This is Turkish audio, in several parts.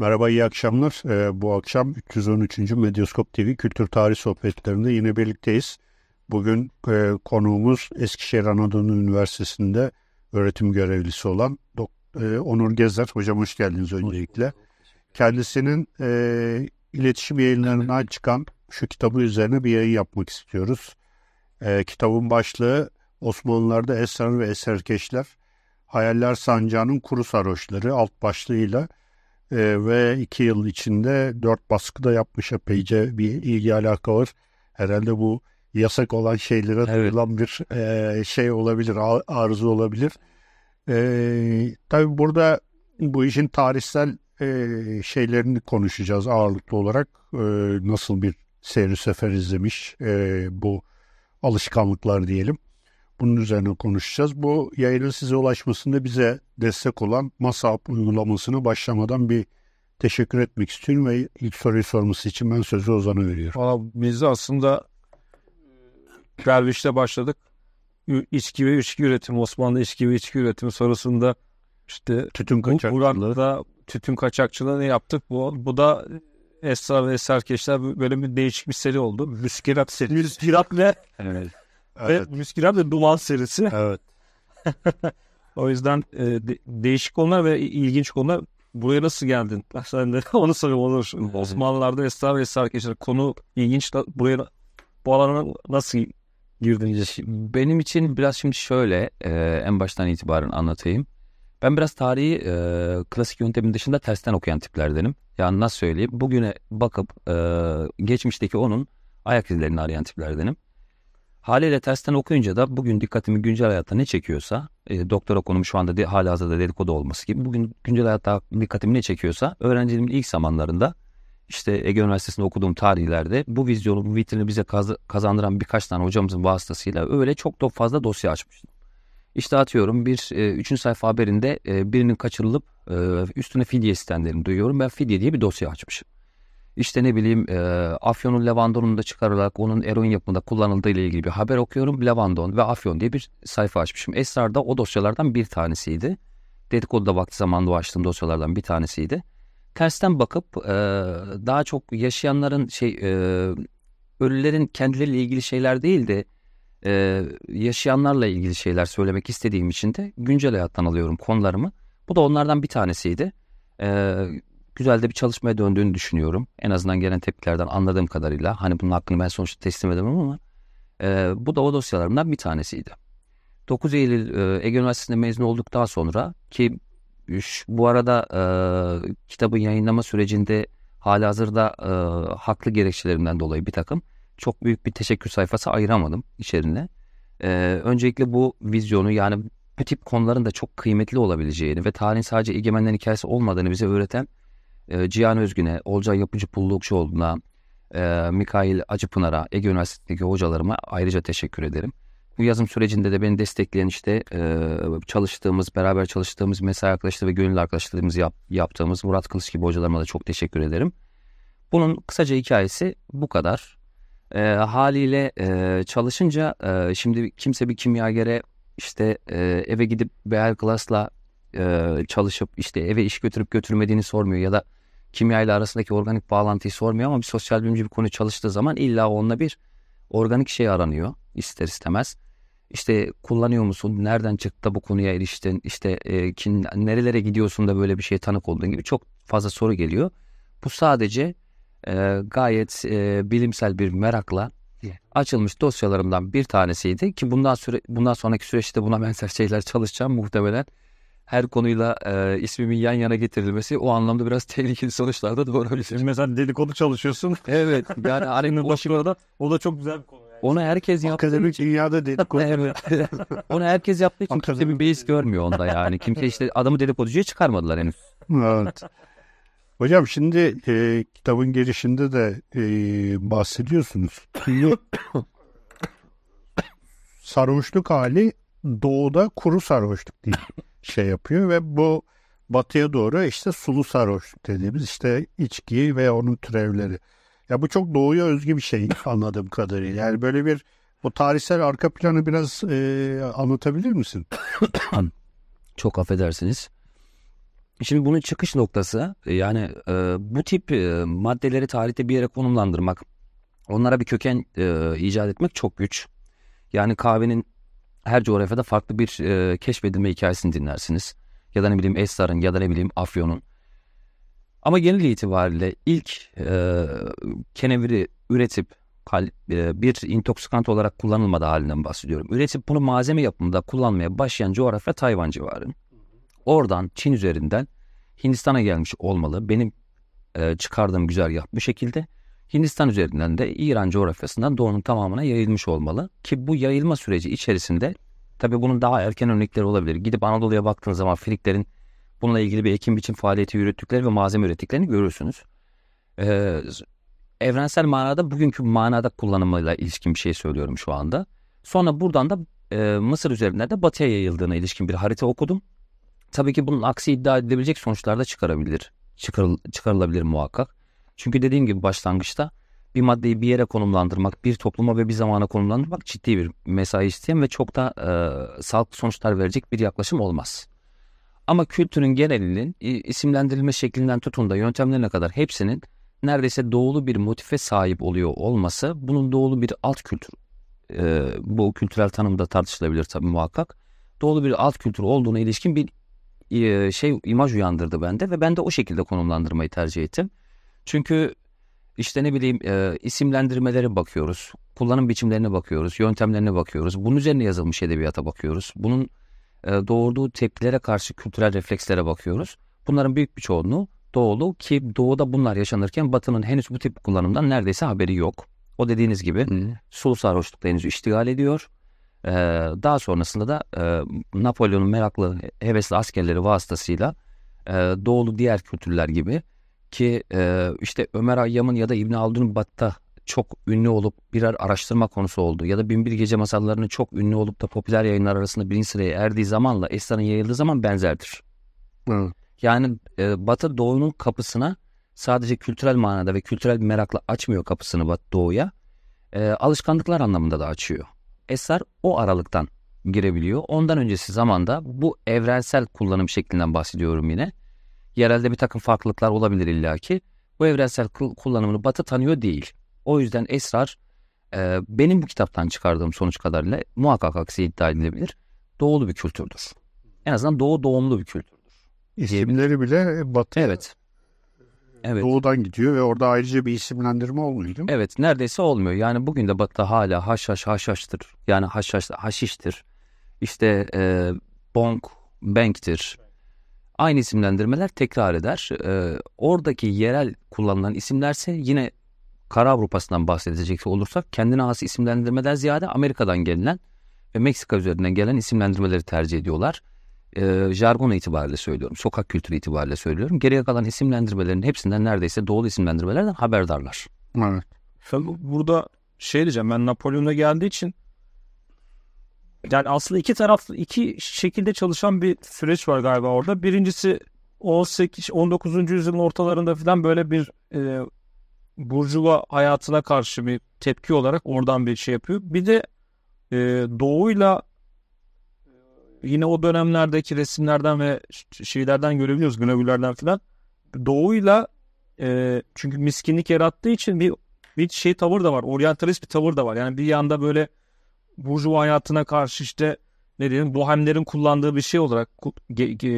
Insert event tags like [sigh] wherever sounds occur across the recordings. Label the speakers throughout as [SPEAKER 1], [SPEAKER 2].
[SPEAKER 1] Merhaba, iyi akşamlar. Ee, bu akşam 313. Medyaskop TV Kültür Tarih Sohbetlerinde yine birlikteyiz. Bugün e, konuğumuz Eskişehir Anadolu Üniversitesi'nde öğretim görevlisi olan e, Onur Gezer. Hocam hoş geldiniz öncelikle. Kendisinin e, iletişim yayınlarından çıkan şu kitabı üzerine bir yayın yapmak istiyoruz. E, kitabın başlığı Osmanlılar'da Esrar ve Eserkeşler, Hayaller Sancağı'nın Kuru Sarhoşları alt başlığıyla e, ve iki yıl içinde dört baskı da yapmış epeyce bir ilgi alaka var. Herhalde bu yasak olan şeylere
[SPEAKER 2] Evet.
[SPEAKER 1] duyulan bir e, şey olabilir, arzu olabilir. E, tabii burada bu işin tarihsel e, şeylerini konuşacağız ağırlıklı olarak. E, nasıl bir seyri sefer izlemiş e, bu alışkanlıklar diyelim. Bunun üzerine konuşacağız. Bu yayının size ulaşmasında bize destek olan Masap uygulamasını başlamadan bir teşekkür etmek istiyorum ve ilk soruyu sorması için ben sözü Ozan'a veriyorum.
[SPEAKER 2] Valla biz de aslında Derviş'te başladık. İçki ve içki üretimi, Osmanlı içki ve içki üretimi sonrasında işte
[SPEAKER 1] Tütün
[SPEAKER 2] bu
[SPEAKER 1] kaçakçılığı.
[SPEAKER 2] Burak'ta tütün kaçakçılığını yaptık. Bu, bu da Esra ve Serkeşler böyle bir değişik bir seri oldu. Müskirat serisi. Müskirat ve,
[SPEAKER 1] Evet.
[SPEAKER 2] Ve Müskirat ve Duman serisi.
[SPEAKER 1] Evet. [laughs]
[SPEAKER 2] O yüzden e, de- değişik konular ve ilginç konular. Buraya nasıl geldin? Sen de [laughs] onu soruyorum Onur. Osmanlılar'da Esra ve Serkeşler konu ilginç. Buraya bu alana nasıl girdin?
[SPEAKER 3] Benim için biraz şimdi şöyle e, en baştan itibaren anlatayım. Ben biraz tarihi e, klasik yöntemin dışında tersten okuyan tiplerdenim. Yani nasıl söyleyeyim? Bugüne bakıp e, geçmişteki onun ayak izlerini arayan tiplerdenim. Haliyle tersten okuyunca da bugün dikkatimi güncel hayatta ne çekiyorsa, e, doktora konum şu anda de, hala hazırda dedikodu olması gibi bugün güncel hayatta dikkatimi ne çekiyorsa öğrenciliğimin ilk zamanlarında işte Ege Üniversitesi'nde okuduğum tarihlerde bu vizyonu, bu vitrini bize kaz- kazandıran birkaç tane hocamızın vasıtasıyla öyle çok da fazla dosya açmıştım. İşte atıyorum bir e, üçüncü sayfa haberinde e, birinin kaçırılıp e, üstüne fidye istenlerini duyuyorum. Ben fidye diye bir dosya açmışım. İşte ne bileyim e, Afyon'un Levandon'unu da çıkarılarak onun eroin yapımında kullanıldığı ile ilgili bir haber okuyorum. Levandon ve Afyon diye bir sayfa açmışım. Esrar da o dosyalardan bir tanesiydi. Dedikodu'da vakti zamanında açtığım dosyalardan bir tanesiydi. Tersten bakıp e, daha çok yaşayanların şey e, ölülerin kendileriyle ilgili şeyler değil de e, yaşayanlarla ilgili şeyler söylemek istediğim için de güncel hayattan alıyorum konularımı. Bu da onlardan bir tanesiydi. E, güzel de bir çalışmaya döndüğünü düşünüyorum. En azından gelen tepkilerden anladığım kadarıyla. Hani bunun hakkını ben sonuçta teslim edemem ama e, bu da o dosyalarımdan bir tanesiydi. 9 Eylül e, Ege Üniversitesi'nde mezun olduktan sonra ki bu arada e, kitabın yayınlama sürecinde halihazırda e, haklı gerekçelerimden dolayı bir takım çok büyük bir teşekkür sayfası ayıramadım içerine. E, öncelikle bu vizyonu yani bu tip konuların da çok kıymetli olabileceğini ve tarihin sadece egemenlerin hikayesi olmadığını bize öğreten e, Cihan Özgün'e, Olcay Yapıcı Pullukçuoğlu'na, e, Mikail Acıpınar'a, Ege Üniversitesi'ndeki hocalarıma ayrıca teşekkür ederim. Bu yazım sürecinde de beni destekleyen işte e, çalıştığımız, beraber çalıştığımız mesai arkadaşları ve gönüllü arkadaşlarımız yap, yaptığımız Murat Kılıç gibi hocalarıma da çok teşekkür ederim. Bunun kısaca hikayesi bu kadar. E, haliyle e, çalışınca e, şimdi kimse bir kimyagere işte e, eve gidip Beal Glass'la e, çalışıp işte eve iş götürüp götürmediğini sormuyor ya da kimya ile arasındaki organik bağlantıyı sormuyor ama bir sosyal bilimci bir konu çalıştığı zaman illa onunla bir organik şey aranıyor ister istemez. İşte kullanıyor musun? Nereden çıktı bu konuya eriştin? İşte e, kin, nerelere gidiyorsun da böyle bir şeye tanık olduğun gibi çok fazla soru geliyor. Bu sadece e, gayet e, bilimsel bir merakla açılmış dosyalarımdan bir tanesiydi ki bundan süre bundan sonraki süreçte buna benzer şeyler çalışacağım muhtemelen. Her konuyla e, ismimin yan yana getirilmesi o anlamda biraz [laughs] tehlikeli sonuçlar da doğurabilir.
[SPEAKER 2] Şimdi mesela dedikodu çalışıyorsun.
[SPEAKER 3] Evet yani [laughs] hani o şimdi-
[SPEAKER 2] da o da çok güzel bir konu. Yani.
[SPEAKER 3] onu herkes yaptığı
[SPEAKER 1] Akademik
[SPEAKER 3] için
[SPEAKER 1] dünyada [laughs] dedikodu.
[SPEAKER 3] Evet. onu herkes yaptığı için kimse bir beis görmüyor onda yani. Kimse işte adamı dedikoducuya çıkarmadılar henüz.
[SPEAKER 1] Evet. Hocam şimdi e, kitabın girişinde de e, bahsediyorsunuz. [coughs] Sarhoşluk hali doğuda kuru sarhoşluk diye şey yapıyor ve bu batıya doğru işte sulu sarhoşluk dediğimiz işte içki ve onun türevleri. Ya bu çok doğuya özgü bir şey [laughs] anladığım kadarıyla. Yani böyle bir o tarihsel arka planı biraz e, anlatabilir misin? [coughs]
[SPEAKER 3] Çok affedersiniz. Şimdi bunun çıkış noktası e, yani e, bu tip e, maddeleri tarihte bir yere konumlandırmak, onlara bir köken e, icat etmek çok güç. Yani kahvenin her coğrafyada farklı bir e, keşfedilme hikayesini dinlersiniz. Ya da ne bileyim Esrar'ın ya da ne bileyim Afyon'un. Ama genel itibariyle ilk e, keneviri üretip e, bir intoksikant olarak kullanılmadığı halinden bahsediyorum. Üretip bunu malzeme yapımında kullanmaya başlayan coğrafya Tayvan civarı. Oradan Çin üzerinden Hindistan'a gelmiş olmalı. Benim e, çıkardığım güzergah bu şekilde. Hindistan üzerinden de İran coğrafyasından doğunun tamamına yayılmış olmalı. Ki bu yayılma süreci içerisinde tabi bunun daha erken örnekleri olabilir. Gidip Anadolu'ya baktığınız zaman Friklerin bununla ilgili bir ekim biçim faaliyeti yürüttükleri ve malzeme ürettiklerini görürsünüz. Ee, evrensel manada bugünkü manada kullanımıyla ilişkin bir şey söylüyorum şu anda. Sonra buradan da e, Mısır üzerinden de batıya yayıldığına ilişkin bir harita okudum. Tabii ki bunun aksi iddia edilebilecek sonuçlar da çıkarabilir. Çıkarıl, çıkarılabilir muhakkak. Çünkü dediğim gibi başlangıçta bir maddeyi bir yere konumlandırmak, bir topluma ve bir zamana konumlandırmak ciddi bir mesai isteyen ve çok da e, sağlıklı sonuçlar verecek bir yaklaşım olmaz. Ama kültürün genelinin isimlendirilme şeklinden tutun da yöntemlerine kadar hepsinin neredeyse doğulu bir motife sahip oluyor olması bunun doğulu bir alt kültür. E, bu kültürel tanımda tartışılabilir tabii muhakkak. Doğulu bir alt kültür olduğuna ilişkin bir e, şey imaj uyandırdı bende ve ben de o şekilde konumlandırmayı tercih ettim. Çünkü işte ne bileyim e, isimlendirmelere bakıyoruz, kullanım biçimlerine bakıyoruz, yöntemlerine bakıyoruz. Bunun üzerine yazılmış edebiyata bakıyoruz. Bunun e, doğurduğu tepkilere karşı kültürel reflekslere bakıyoruz. Bunların büyük bir çoğunluğu doğulu ki doğuda bunlar yaşanırken batının henüz bu tip kullanımdan neredeyse haberi yok. O dediğiniz gibi hmm. sulu sarhoşlukla henüz iştigal ediyor. Ee, daha sonrasında da e, Napolyon'un meraklı, hevesli askerleri vasıtasıyla e, doğulu diğer kültürler gibi ki e, işte Ömer Hayyam'ın ya da İbn Haldun'un Bat'ta çok ünlü olup birer araştırma konusu oldu ya da Binbir Gece masallarının çok ünlü olup da popüler yayınlar arasında birinci sıraya erdiği zamanla Esra'nın yayıldığı zaman benzerdir. Evet. Yani e, Batı Doğu'nun kapısına sadece kültürel manada ve kültürel bir merakla açmıyor kapısını Batı Doğu'ya. E, alışkanlıklar anlamında da açıyor. Eser o aralıktan girebiliyor. Ondan öncesi zamanda bu evrensel kullanım şeklinden bahsediyorum yine. Yerelde bir takım farklılıklar olabilir illaki. Bu evrensel kullanımını Batı tanıyor değil. O yüzden esrar e, benim bu kitaptan çıkardığım sonuç kadarıyla muhakkak aksi iddia edilebilir. Doğulu bir kültürdür. En azından doğu doğumlu bir kültürdür.
[SPEAKER 1] İsimleri bile Batı.
[SPEAKER 3] Evet.
[SPEAKER 1] Evet. Doğudan gidiyor ve orada ayrıca bir isimlendirme olmuyor değil mi?
[SPEAKER 3] Evet neredeyse olmuyor. Yani bugün de Batı'da hala haşhaş haşhaştır. Yani haşhaş haşiştir. İşte e, bonk bank'tir. Aynı isimlendirmeler tekrar eder. E, oradaki yerel kullanılan isimlerse yine Kara Avrupa'sından bahsedecek olursak kendine has isimlendirmeden ziyade Amerika'dan gelen ve Meksika üzerinden gelen isimlendirmeleri tercih ediyorlar. E, jargon itibariyle söylüyorum, sokak kültürü itibariyle söylüyorum. Geriye kalan isimlendirmelerin hepsinden neredeyse doğulu isimlendirmelerden haberdarlar.
[SPEAKER 2] Evet. Burada şey diyeceğim ben Napolyon'a geldiği için yani aslında iki taraflı iki şekilde çalışan bir süreç var galiba orada. Birincisi 18 19. yüzyılın ortalarında falan böyle bir e, burjuva hayatına karşı bir tepki olarak oradan bir şey yapıyor. Bir de e, doğuyla e, yine o dönemlerdeki resimlerden ve şeylerden görebiliyoruz gravürlerden falan. Doğuyla e, çünkü miskinlik yarattığı için bir bir şey tavır da var. Oryantalist bir tavır da var. Yani bir yanda böyle burjuva hayatına karşı işte ne diyelim bohemlerin kullandığı bir şey olarak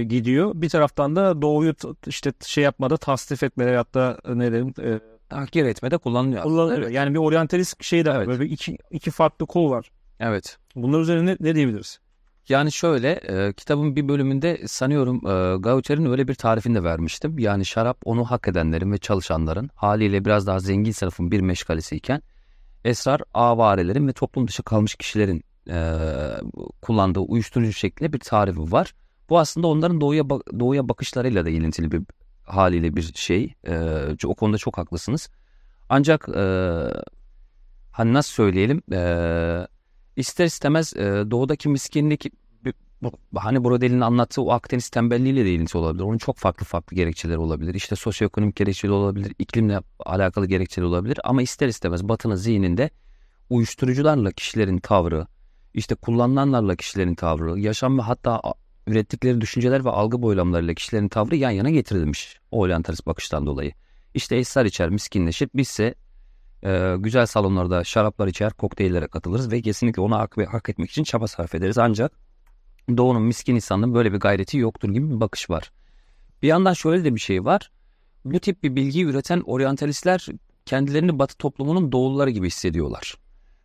[SPEAKER 2] gidiyor. Bir taraftan da doğuyu işte şey yapmada tasdif etmede hatta ne diyelim e,
[SPEAKER 3] tahkir etmede kullanılıyor.
[SPEAKER 2] Kullanılıyor. Evet. Yani bir oryantalist şey de evet. böyle iki, iki farklı kol var.
[SPEAKER 3] Evet.
[SPEAKER 2] Bunlar üzerine ne, diyebiliriz?
[SPEAKER 3] Yani şöyle e, kitabın bir bölümünde sanıyorum e, Gaucher'in öyle bir tarifini de vermiştim. Yani şarap onu hak edenlerin ve çalışanların haliyle biraz daha zengin sınıfın bir meşgalesi iken esrar avarelerin ve toplum dışı kalmış kişilerin e, kullandığı uyuşturucu şeklinde bir tarifi var. Bu aslında onların doğuya doğuya bakışlarıyla da ilintili bir haliyle bir şey. E, o konuda çok haklısınız. Ancak e, hani nasıl söyleyelim e, ister istemez e, doğudaki miskinlik hani Brodel'in anlattığı o Akdeniz tembelliğiyle de ilintili olabilir. Onun çok farklı farklı gerekçeleri olabilir. İşte sosyoekonomik gerekçeleri olabilir, iklimle alakalı gerekçeleri olabilir. Ama ister istemez Batı'nın zihninde uyuşturucularla kişilerin tavrı, işte kullanılanlarla kişilerin tavrı, yaşam ve hatta ürettikleri düşünceler ve algı boylamlarıyla kişilerin tavrı yan yana getirilmiş. O oryantalist bakıştan dolayı. İşte esrar içer, miskinleşir. Bizse e, güzel salonlarda şaraplar içer, kokteyllere katılırız ve kesinlikle onu hak, hak etmek için çaba sarf ederiz. Ancak Doğu'nun miskin insanının böyle bir gayreti yoktur gibi bir bakış var. Bir yandan şöyle de bir şey var. Bu tip bir bilgiyi üreten oryantalistler kendilerini Batı toplumunun doğulları gibi hissediyorlar.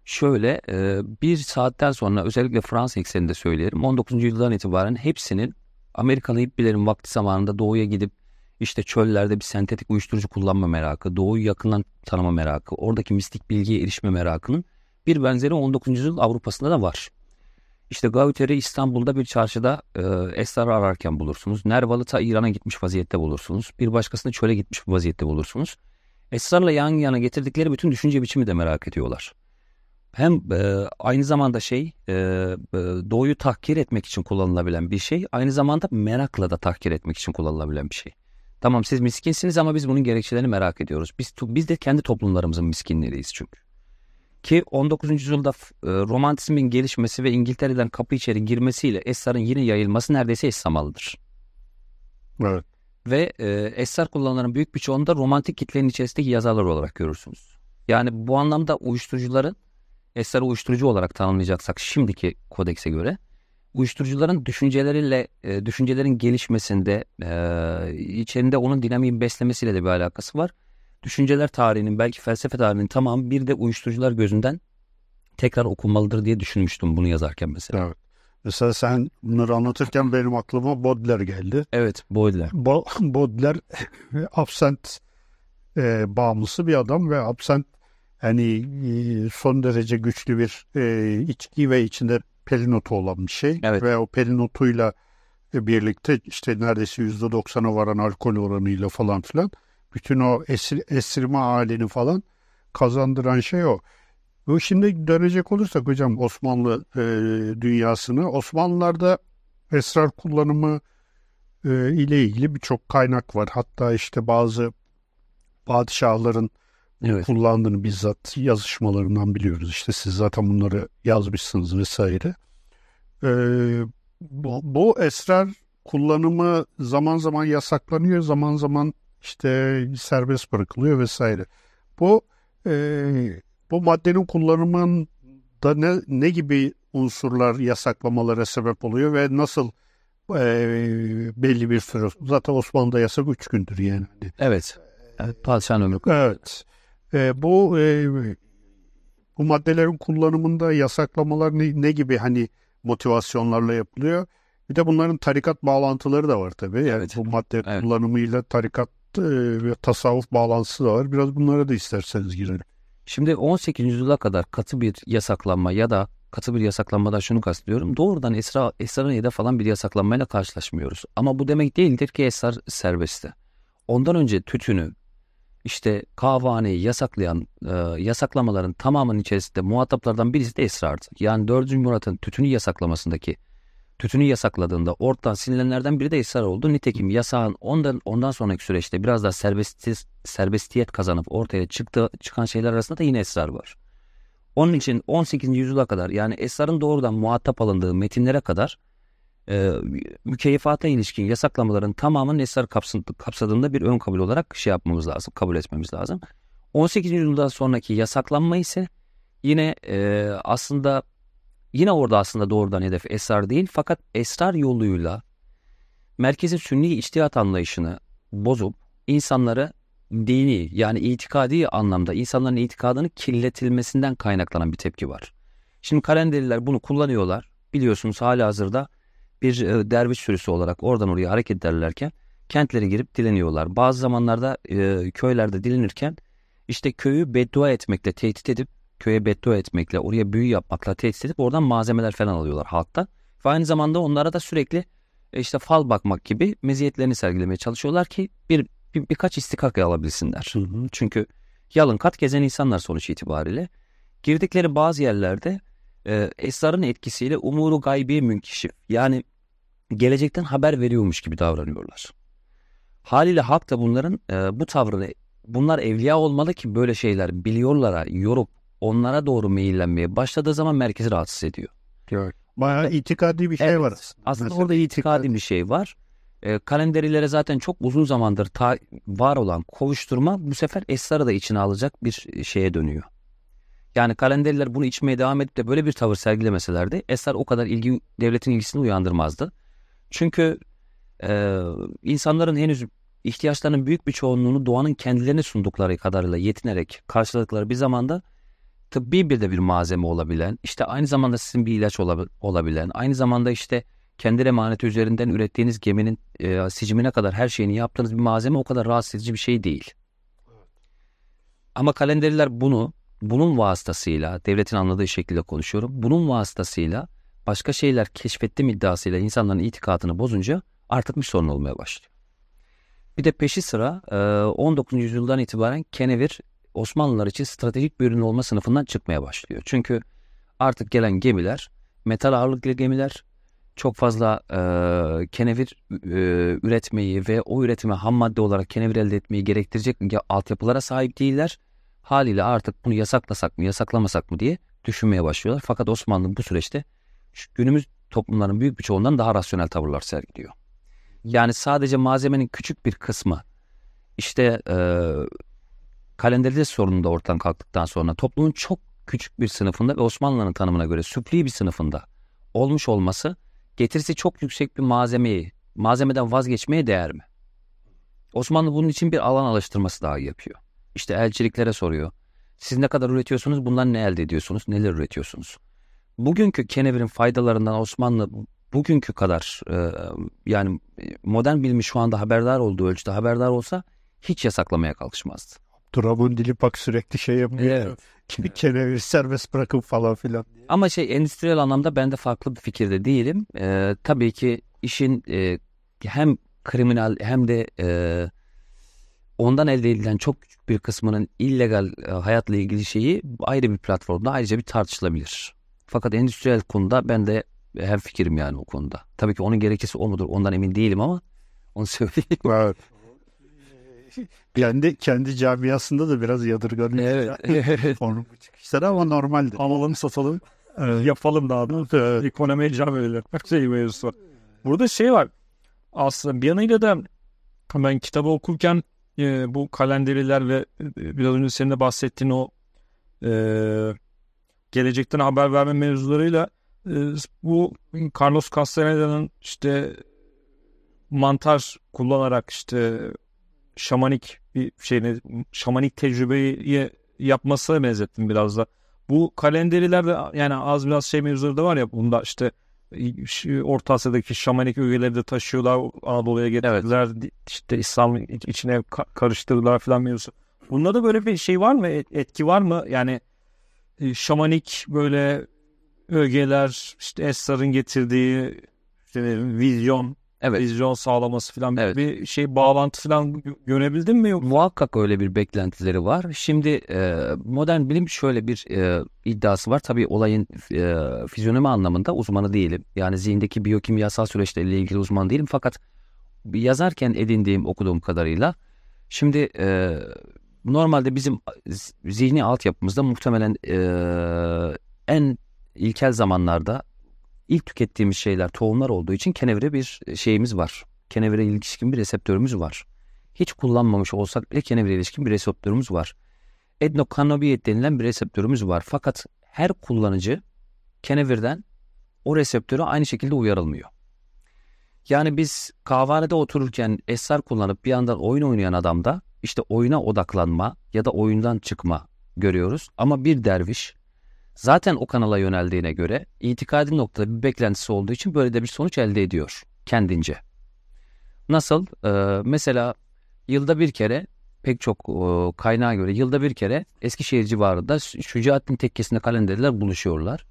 [SPEAKER 3] Şöyle e, bir saatten sonra özellikle Fransa ekseninde söyleyelim 19. yüzyıldan itibaren hepsinin Amerikalı hippilerin vakti zamanında doğuya gidip işte çöllerde bir sentetik uyuşturucu kullanma merakı, doğuyu yakından tanıma merakı, oradaki mistik bilgiye erişme merakının bir benzeri 19. yüzyıl Avrupa'sında da var. İşte Gauter'i İstanbul'da bir çarşıda e, esrarı ararken bulursunuz. Nerval'ı ta İran'a gitmiş vaziyette bulursunuz. Bir başkasını çöle gitmiş vaziyette bulursunuz. Esrarla yan yana getirdikleri bütün düşünce biçimi de merak ediyorlar. Hem e, aynı zamanda şey e, e, doğuyu tahkir etmek için kullanılabilen bir şey. Aynı zamanda merakla da tahkir etmek için kullanılabilen bir şey. Tamam siz miskinsiniz ama biz bunun gerekçelerini merak ediyoruz. Biz, biz de kendi toplumlarımızın miskinleriyiz çünkü. Ki 19. yüzyılda e, romantizmin gelişmesi ve İngiltere'den kapı içeri girmesiyle esrarın yine yayılması neredeyse eş zamanlıdır.
[SPEAKER 1] Evet.
[SPEAKER 3] Ve e, esrar kullananların büyük bir çoğunda romantik kitlenin içerisindeki yazarlar olarak görürsünüz. Yani bu anlamda uyuşturucuların esrar uyuşturucu olarak tanımlayacaksak şimdiki kodekse göre uyuşturucuların düşünceleriyle e, düşüncelerin gelişmesinde e, içerisinde onun dinamiğin beslemesiyle de bir alakası var düşünceler tarihinin belki felsefe tarihinin tamamı bir de uyuşturucular gözünden tekrar okunmalıdır diye düşünmüştüm bunu yazarken mesela.
[SPEAKER 1] Evet. Mesela sen bunları anlatırken benim aklıma Baudelaire geldi.
[SPEAKER 3] Evet Baudelaire.
[SPEAKER 1] Bo [laughs] Baudelaire [laughs] absent e, bağımlısı bir adam ve absent hani e, son derece güçlü bir e, içki ve içinde pelinotu olan bir şey.
[SPEAKER 3] Evet.
[SPEAKER 1] Ve o pelinotuyla birlikte işte neredeyse yüzde doksana varan alkol oranıyla falan filan bütün o esir, esirme halini falan kazandıran şey o. Bu şimdi dönecek olursak hocam Osmanlı e, dünyasını Osmanlılarda esrar kullanımı e, ile ilgili birçok kaynak var. Hatta işte bazı padişahların evet. kullandığını bizzat yazışmalarından biliyoruz. İşte siz zaten bunları yazmışsınız vesaire. E, bu, bu esrar kullanımı zaman zaman yasaklanıyor, zaman zaman işte serbest bırakılıyor vesaire. Bu e, bu maddenin kullanımında ne, ne gibi unsurlar yasaklamalara sebep oluyor ve nasıl e, belli bir süre zaten Osmanlı'da yasak üç gündür yani.
[SPEAKER 3] Evet. Evet, padişahın ömrü.
[SPEAKER 1] Evet. E, bu e, bu maddelerin kullanımında yasaklamalar ne, ne gibi hani motivasyonlarla yapılıyor? Bir de bunların tarikat bağlantıları da var tabii. Yani evet. bu madde evet. kullanımıyla tarikat ve tasavvuf bağlantısı da var. Biraz bunlara da isterseniz girelim.
[SPEAKER 3] Şimdi 18. yüzyıla kadar katı bir yasaklanma ya da katı bir yasaklanmadan şunu kastediyorum. Doğrudan esra, esrariyede falan bir yasaklanmayla karşılaşmıyoruz. Ama bu demek değildir ki esrar serbestti. Ondan önce tütünü, işte kahvaneyi yasaklayan e, yasaklamaların tamamının içerisinde muhataplardan birisi de esrardı. Yani 4. Murat'ın tütünü yasaklamasındaki tütünü yasakladığında ortadan silinenlerden biri de esrar oldu. Nitekim yasağın ondan ondan sonraki süreçte biraz daha serbest, serbestiyet kazanıp ortaya çıktı çıkan şeyler arasında da yine esrar var. Onun için 18. yüzyıla kadar yani esrarın doğrudan muhatap alındığı metinlere kadar e, mükeyefata ilişkin yasaklamaların tamamının esrar kapsadığında bir ön kabul olarak şey yapmamız lazım, kabul etmemiz lazım. 18. yüzyıldan sonraki yasaklanma ise yine e, aslında Yine orada aslında doğrudan hedef esrar değil fakat esrar yoluyla merkezi sünni içtihat anlayışını bozup insanları dini yani itikadi anlamda insanların itikadını kirletilmesinden kaynaklanan bir tepki var. Şimdi kalenderiler bunu kullanıyorlar. Biliyorsunuz hala hazırda bir e, derviş sürüsü olarak oradan oraya hareket ederlerken kentlere girip dileniyorlar. Bazı zamanlarda e, köylerde dilenirken işte köyü beddua etmekle tehdit edip köye beddua etmekle, oraya büyü yapmakla tehdit edip oradan malzemeler falan alıyorlar halktan. Ve aynı zamanda onlara da sürekli e, işte fal bakmak gibi meziyetlerini sergilemeye çalışıyorlar ki bir, bir birkaç istikak alabilsinler. Hı hı. Çünkü yalın kat gezen insanlar sonuç itibariyle. Girdikleri bazı yerlerde e, esrarın etkisiyle umuru gaybi münkişif. Yani gelecekten haber veriyormuş gibi davranıyorlar. Haliyle halk da bunların e, bu tavrını bunlar evliya olmalı ki böyle şeyler biliyorlara yorup onlara doğru meyillenmeye başladığı zaman merkezi rahatsız ediyor.
[SPEAKER 1] Evet. Bayağı itikadi bir şey
[SPEAKER 3] Evet.
[SPEAKER 1] var.
[SPEAKER 3] Aslında
[SPEAKER 1] Mesela
[SPEAKER 3] orada itikadi bir şey var. E, kalenderilere zaten çok uzun zamandır ta- var olan kovuşturma bu sefer esrarı da içine alacak bir şeye dönüyor. Yani kalenderiler bunu içmeye devam edip de böyle bir tavır sergilemeselerdi esrar o kadar ilgi devletin ilgisini uyandırmazdı. Çünkü e, insanların henüz ihtiyaçlarının büyük bir çoğunluğunu doğanın kendilerine sundukları kadarıyla yetinerek karşıladıkları bir zamanda tıbbi bir de bir malzeme olabilen, işte aynı zamanda sizin bir ilaç olabi- olabilen, aynı zamanda işte kendi emaneti üzerinden ürettiğiniz geminin e, sicimine kadar her şeyini yaptığınız bir malzeme o kadar rahatsız edici bir şey değil. Ama kalenderiler bunu, bunun vasıtasıyla, devletin anladığı şekilde konuşuyorum, bunun vasıtasıyla başka şeyler keşfettim iddiasıyla insanların itikadını bozunca artık bir sorun olmaya başlıyor. Bir de peşi sıra e, 19. yüzyıldan itibaren kenevir Osmanlılar için stratejik bir ürün olma sınıfından çıkmaya başlıyor. Çünkü artık gelen gemiler metal ağırlıklı gemiler çok fazla e, kenevir e, üretmeyi ve o üretime ham madde olarak kenevir elde etmeyi gerektirecek ya- altyapılara sahip değiller. Haliyle artık bunu yasaklasak mı yasaklamasak mı diye düşünmeye başlıyorlar. Fakat Osmanlı bu süreçte günümüz toplumların büyük bir çoğundan daha rasyonel tavırlar sergiliyor. Yani sadece malzemenin küçük bir kısmı işte e, kalenderide sorunu da ortadan kalktıktan sonra toplumun çok küçük bir sınıfında ve Osmanlıların tanımına göre süfli bir sınıfında olmuş olması getirisi çok yüksek bir malzemeyi malzemeden vazgeçmeye değer mi? Osmanlı bunun için bir alan alıştırması daha yapıyor. İşte elçiliklere soruyor. Siz ne kadar üretiyorsunuz? Bundan ne elde ediyorsunuz? Neler üretiyorsunuz? Bugünkü kenevirin faydalarından Osmanlı bugünkü kadar e, yani modern bilimi şu anda haberdar olduğu ölçüde haberdar olsa hiç yasaklamaya kalkışmazdı.
[SPEAKER 1] Trabzon dili bak sürekli şey yapıyor.
[SPEAKER 3] Evet.
[SPEAKER 1] Kenevir serbest bırakın falan filan.
[SPEAKER 3] Ama şey endüstriyel anlamda ben de farklı bir fikirde değilim. Ee, tabii ki işin e, hem kriminal hem de e, ondan elde edilen çok küçük bir kısmının illegal e, hayatla ilgili şeyi ayrı bir platformda ayrıca bir tartışılabilir. Fakat endüstriyel konuda ben de hem fikrim yani o konuda. Tabii ki onun gerekçesi o mudur ondan emin değilim ama onu [laughs] söyleyeyim.
[SPEAKER 1] Evet. Kendi kendi camiasında da biraz yadırganıyor. [laughs]
[SPEAKER 3] evet.
[SPEAKER 1] Onun bu çıkışları ama normaldir.
[SPEAKER 2] Alalım satalım. [laughs]
[SPEAKER 1] Evet.
[SPEAKER 2] Yapalım daha da.
[SPEAKER 1] Evet.
[SPEAKER 2] Ekonomiye can verelim. Şey mevzusu. Burada şey var. Aslında bir yanıyla da ben kitabı okurken e, bu kalenderiler ve e, biraz önce senin de bahsettiğin o e, gelecekten haber verme mevzularıyla e, bu Carlos Castaneda'nın işte mantar kullanarak işte şamanik bir şeyini şamanik tecrübeyi yapmasına benzettim biraz da. Bu kalenderilerde yani az biraz şey mevzuları da var ya bunda işte Orta Asya'daki şamanik ögeleri de taşıyorlar Anadolu'ya getirdiler işte İslam içine ka- karıştırdılar falan mevzusu. Bunda da böyle bir şey var mı Et- etki var mı yani e, şamanik böyle ögeler işte Esrar'ın getirdiği işte vizyon
[SPEAKER 3] Evet.
[SPEAKER 2] vizyon sağlaması falan
[SPEAKER 3] Evet.
[SPEAKER 2] bir şey bağlantı falan gö- görebildin mi yok?
[SPEAKER 3] Muhakkak öyle bir beklentileri var. Şimdi e, modern bilim şöyle bir e, iddiası var. Tabii olayın e, fizyonomi anlamında uzmanı değilim. Yani zihindeki biyokimyasal süreçlerle ilgili uzman değilim. Fakat yazarken edindiğim, okuduğum kadarıyla şimdi e, normalde bizim zihni altyapımızda muhtemelen e, en ilkel zamanlarda ilk tükettiğimiz şeyler tohumlar olduğu için kenevire bir şeyimiz var. Kenevire ilişkin bir reseptörümüz var hiç kullanmamış olsak bile kenevire ilişkin bir reseptörümüz var. Endokannabiyet denilen bir reseptörümüz var. Fakat her kullanıcı kenevirden o reseptöre aynı şekilde uyarılmıyor. Yani biz kahvanede otururken esrar kullanıp bir yandan oyun oynayan adamda işte oyuna odaklanma ya da oyundan çıkma görüyoruz. Ama bir derviş zaten o kanala yöneldiğine göre itikadi noktada bir beklentisi olduğu için böyle de bir sonuç elde ediyor kendince. Nasıl? Ee, mesela yılda bir kere pek çok e, kaynağa göre yılda bir kere Eskişehir civarında Şücaettin Tekkesi'nde kalenderler buluşuyorlar.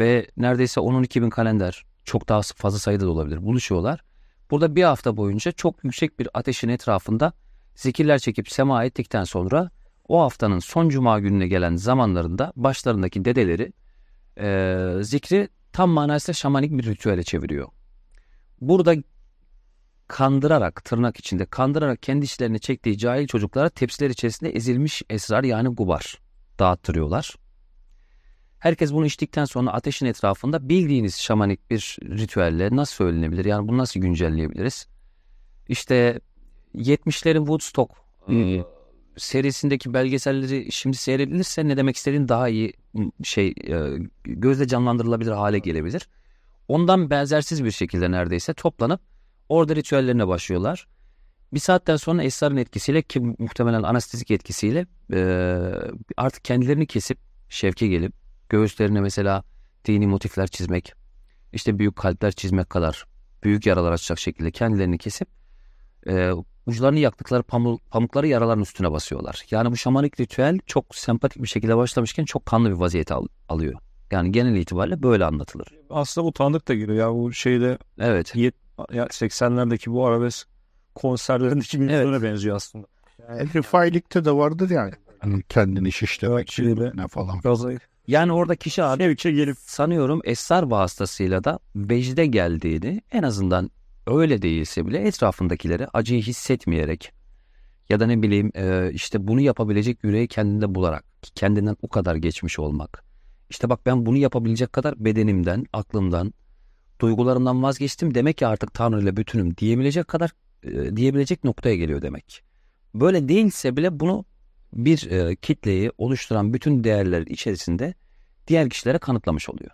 [SPEAKER 3] Ve neredeyse 10-12 bin kalender çok daha fazla sayıda da olabilir buluşuyorlar. Burada bir hafta boyunca çok yüksek bir ateşin etrafında zikirler çekip sema ettikten sonra o haftanın son cuma gününe gelen zamanlarında başlarındaki dedeleri e, zikri tam manasıyla şamanik bir ritüele çeviriyor. Burada kandırarak tırnak içinde kandırarak kendi işlerini çektiği cahil çocuklara tepsiler içerisinde ezilmiş esrar yani gubar dağıttırıyorlar. Herkes bunu içtikten sonra ateşin etrafında bildiğiniz şamanik bir ritüelle nasıl söylenebilir? Yani bunu nasıl güncelleyebiliriz? İşte 70'lerin Woodstock e, serisindeki belgeselleri şimdi seyredilirse ne demek istediğin daha iyi şey e, gözle canlandırılabilir hale gelebilir. Ondan benzersiz bir şekilde neredeyse toplanıp orada ritüellerine başlıyorlar. Bir saatten sonra esrarın etkisiyle ki muhtemelen anestezik etkisiyle artık kendilerini kesip şevke gelip göğüslerine mesela dini motifler çizmek, işte büyük kalpler çizmek kadar büyük yaralar açacak şekilde kendilerini kesip e, uçlarını yaktıkları pamuk, pamukları yaraların üstüne basıyorlar. Yani bu şamanik ritüel çok sempatik bir şekilde başlamışken çok kanlı bir vaziyete al, alıyor. Yani genel itibariyle böyle anlatılır.
[SPEAKER 2] Aslında bu tanıdık da giriyor ya bu şeyde
[SPEAKER 3] Evet.
[SPEAKER 2] yet, ya 80'lerdeki bu arabesk konserlerindeki bir
[SPEAKER 3] Evet.
[SPEAKER 2] benziyor aslında.
[SPEAKER 1] Rifailikte de vardır yani. Hani kendini şişlemek
[SPEAKER 2] Evet, şeyde-
[SPEAKER 1] ne falan.
[SPEAKER 2] Biraz
[SPEAKER 3] Yani orada kişi abi
[SPEAKER 2] Şevke gelip
[SPEAKER 3] sanıyorum esrar vasıtasıyla da vecde geldiğini en azından öyle değilse bile etrafındakileri acıyı hissetmeyerek ya da ne bileyim e, işte bunu yapabilecek yüreği kendinde bularak kendinden o kadar geçmiş olmak. İşte bak ben bunu yapabilecek kadar bedenimden, aklımdan, duygularımdan vazgeçtim demek ki artık Tanrı ile bütünüm diyebilecek kadar e, diyebilecek noktaya geliyor demek. Böyle değilse bile bunu bir e, kitleyi oluşturan bütün değerler içerisinde diğer kişilere kanıtlamış oluyor.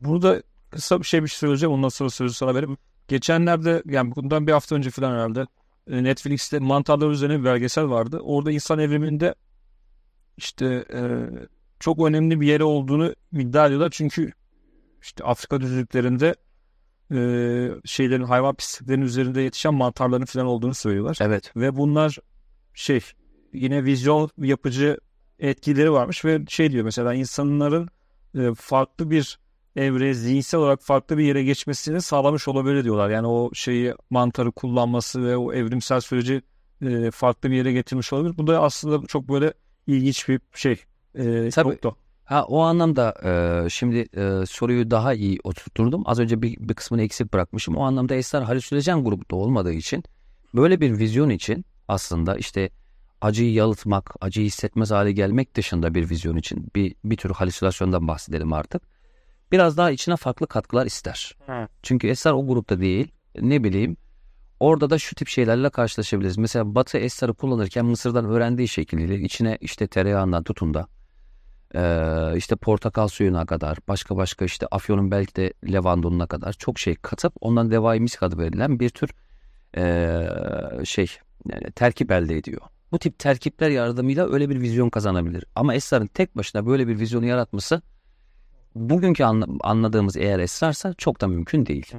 [SPEAKER 2] Burada kısa bir şey bir şey söyleyeceğim. Ondan sonra sözü sana vereyim. Geçenlerde yani bundan bir hafta önce falan herhalde e, Netflix'te mantarlar üzerine bir belgesel vardı. Orada insan evriminde işte e, çok önemli bir yeri olduğunu iddia ediyorlar. Çünkü işte Afrika düzlüklerinde e, şeylerin hayvan pisliklerinin üzerinde yetişen mantarların falan olduğunu söylüyorlar.
[SPEAKER 3] Evet.
[SPEAKER 2] Ve bunlar şey yine vizyon yapıcı etkileri varmış ve şey diyor mesela insanların e, farklı bir evreye zihinsel olarak farklı bir yere geçmesini sağlamış olabilir diyorlar. Yani o şeyi mantarı kullanması ve o evrimsel süreci e, farklı bir yere getirmiş olabilir. Bu da aslında çok böyle ilginç bir şey. E,
[SPEAKER 3] Tabii.
[SPEAKER 2] nokta.
[SPEAKER 3] Ha o anlamda e, şimdi e, soruyu daha iyi oturtturdum. Az önce bir, bir kısmını eksik bırakmışım. O anlamda Esrar halüsinojen grupta olmadığı için böyle bir vizyon için aslında işte acıyı yalıtmak, acıyı hissetmez hale gelmek dışında bir vizyon için bir, bir tür halüsinasyondan bahsedelim artık. Biraz daha içine farklı katkılar ister.
[SPEAKER 2] Hı.
[SPEAKER 3] Çünkü Esrar o grupta değil. Ne bileyim orada da şu tip şeylerle karşılaşabiliriz. Mesela Batı Esrar'ı kullanırken Mısır'dan öğrendiği şekliyle içine işte tereyağından tutun da ee, işte portakal suyuna kadar başka başka işte afyonun belki de levandonuna kadar çok şey katıp ondan devai misk adı verilen bir tür ee, şey yani terkip elde ediyor. Bu tip terkipler yardımıyla öyle bir vizyon kazanabilir. Ama Esrar'ın tek başına böyle bir vizyonu yaratması bugünkü anla- anladığımız eğer esrarsa çok da mümkün değil.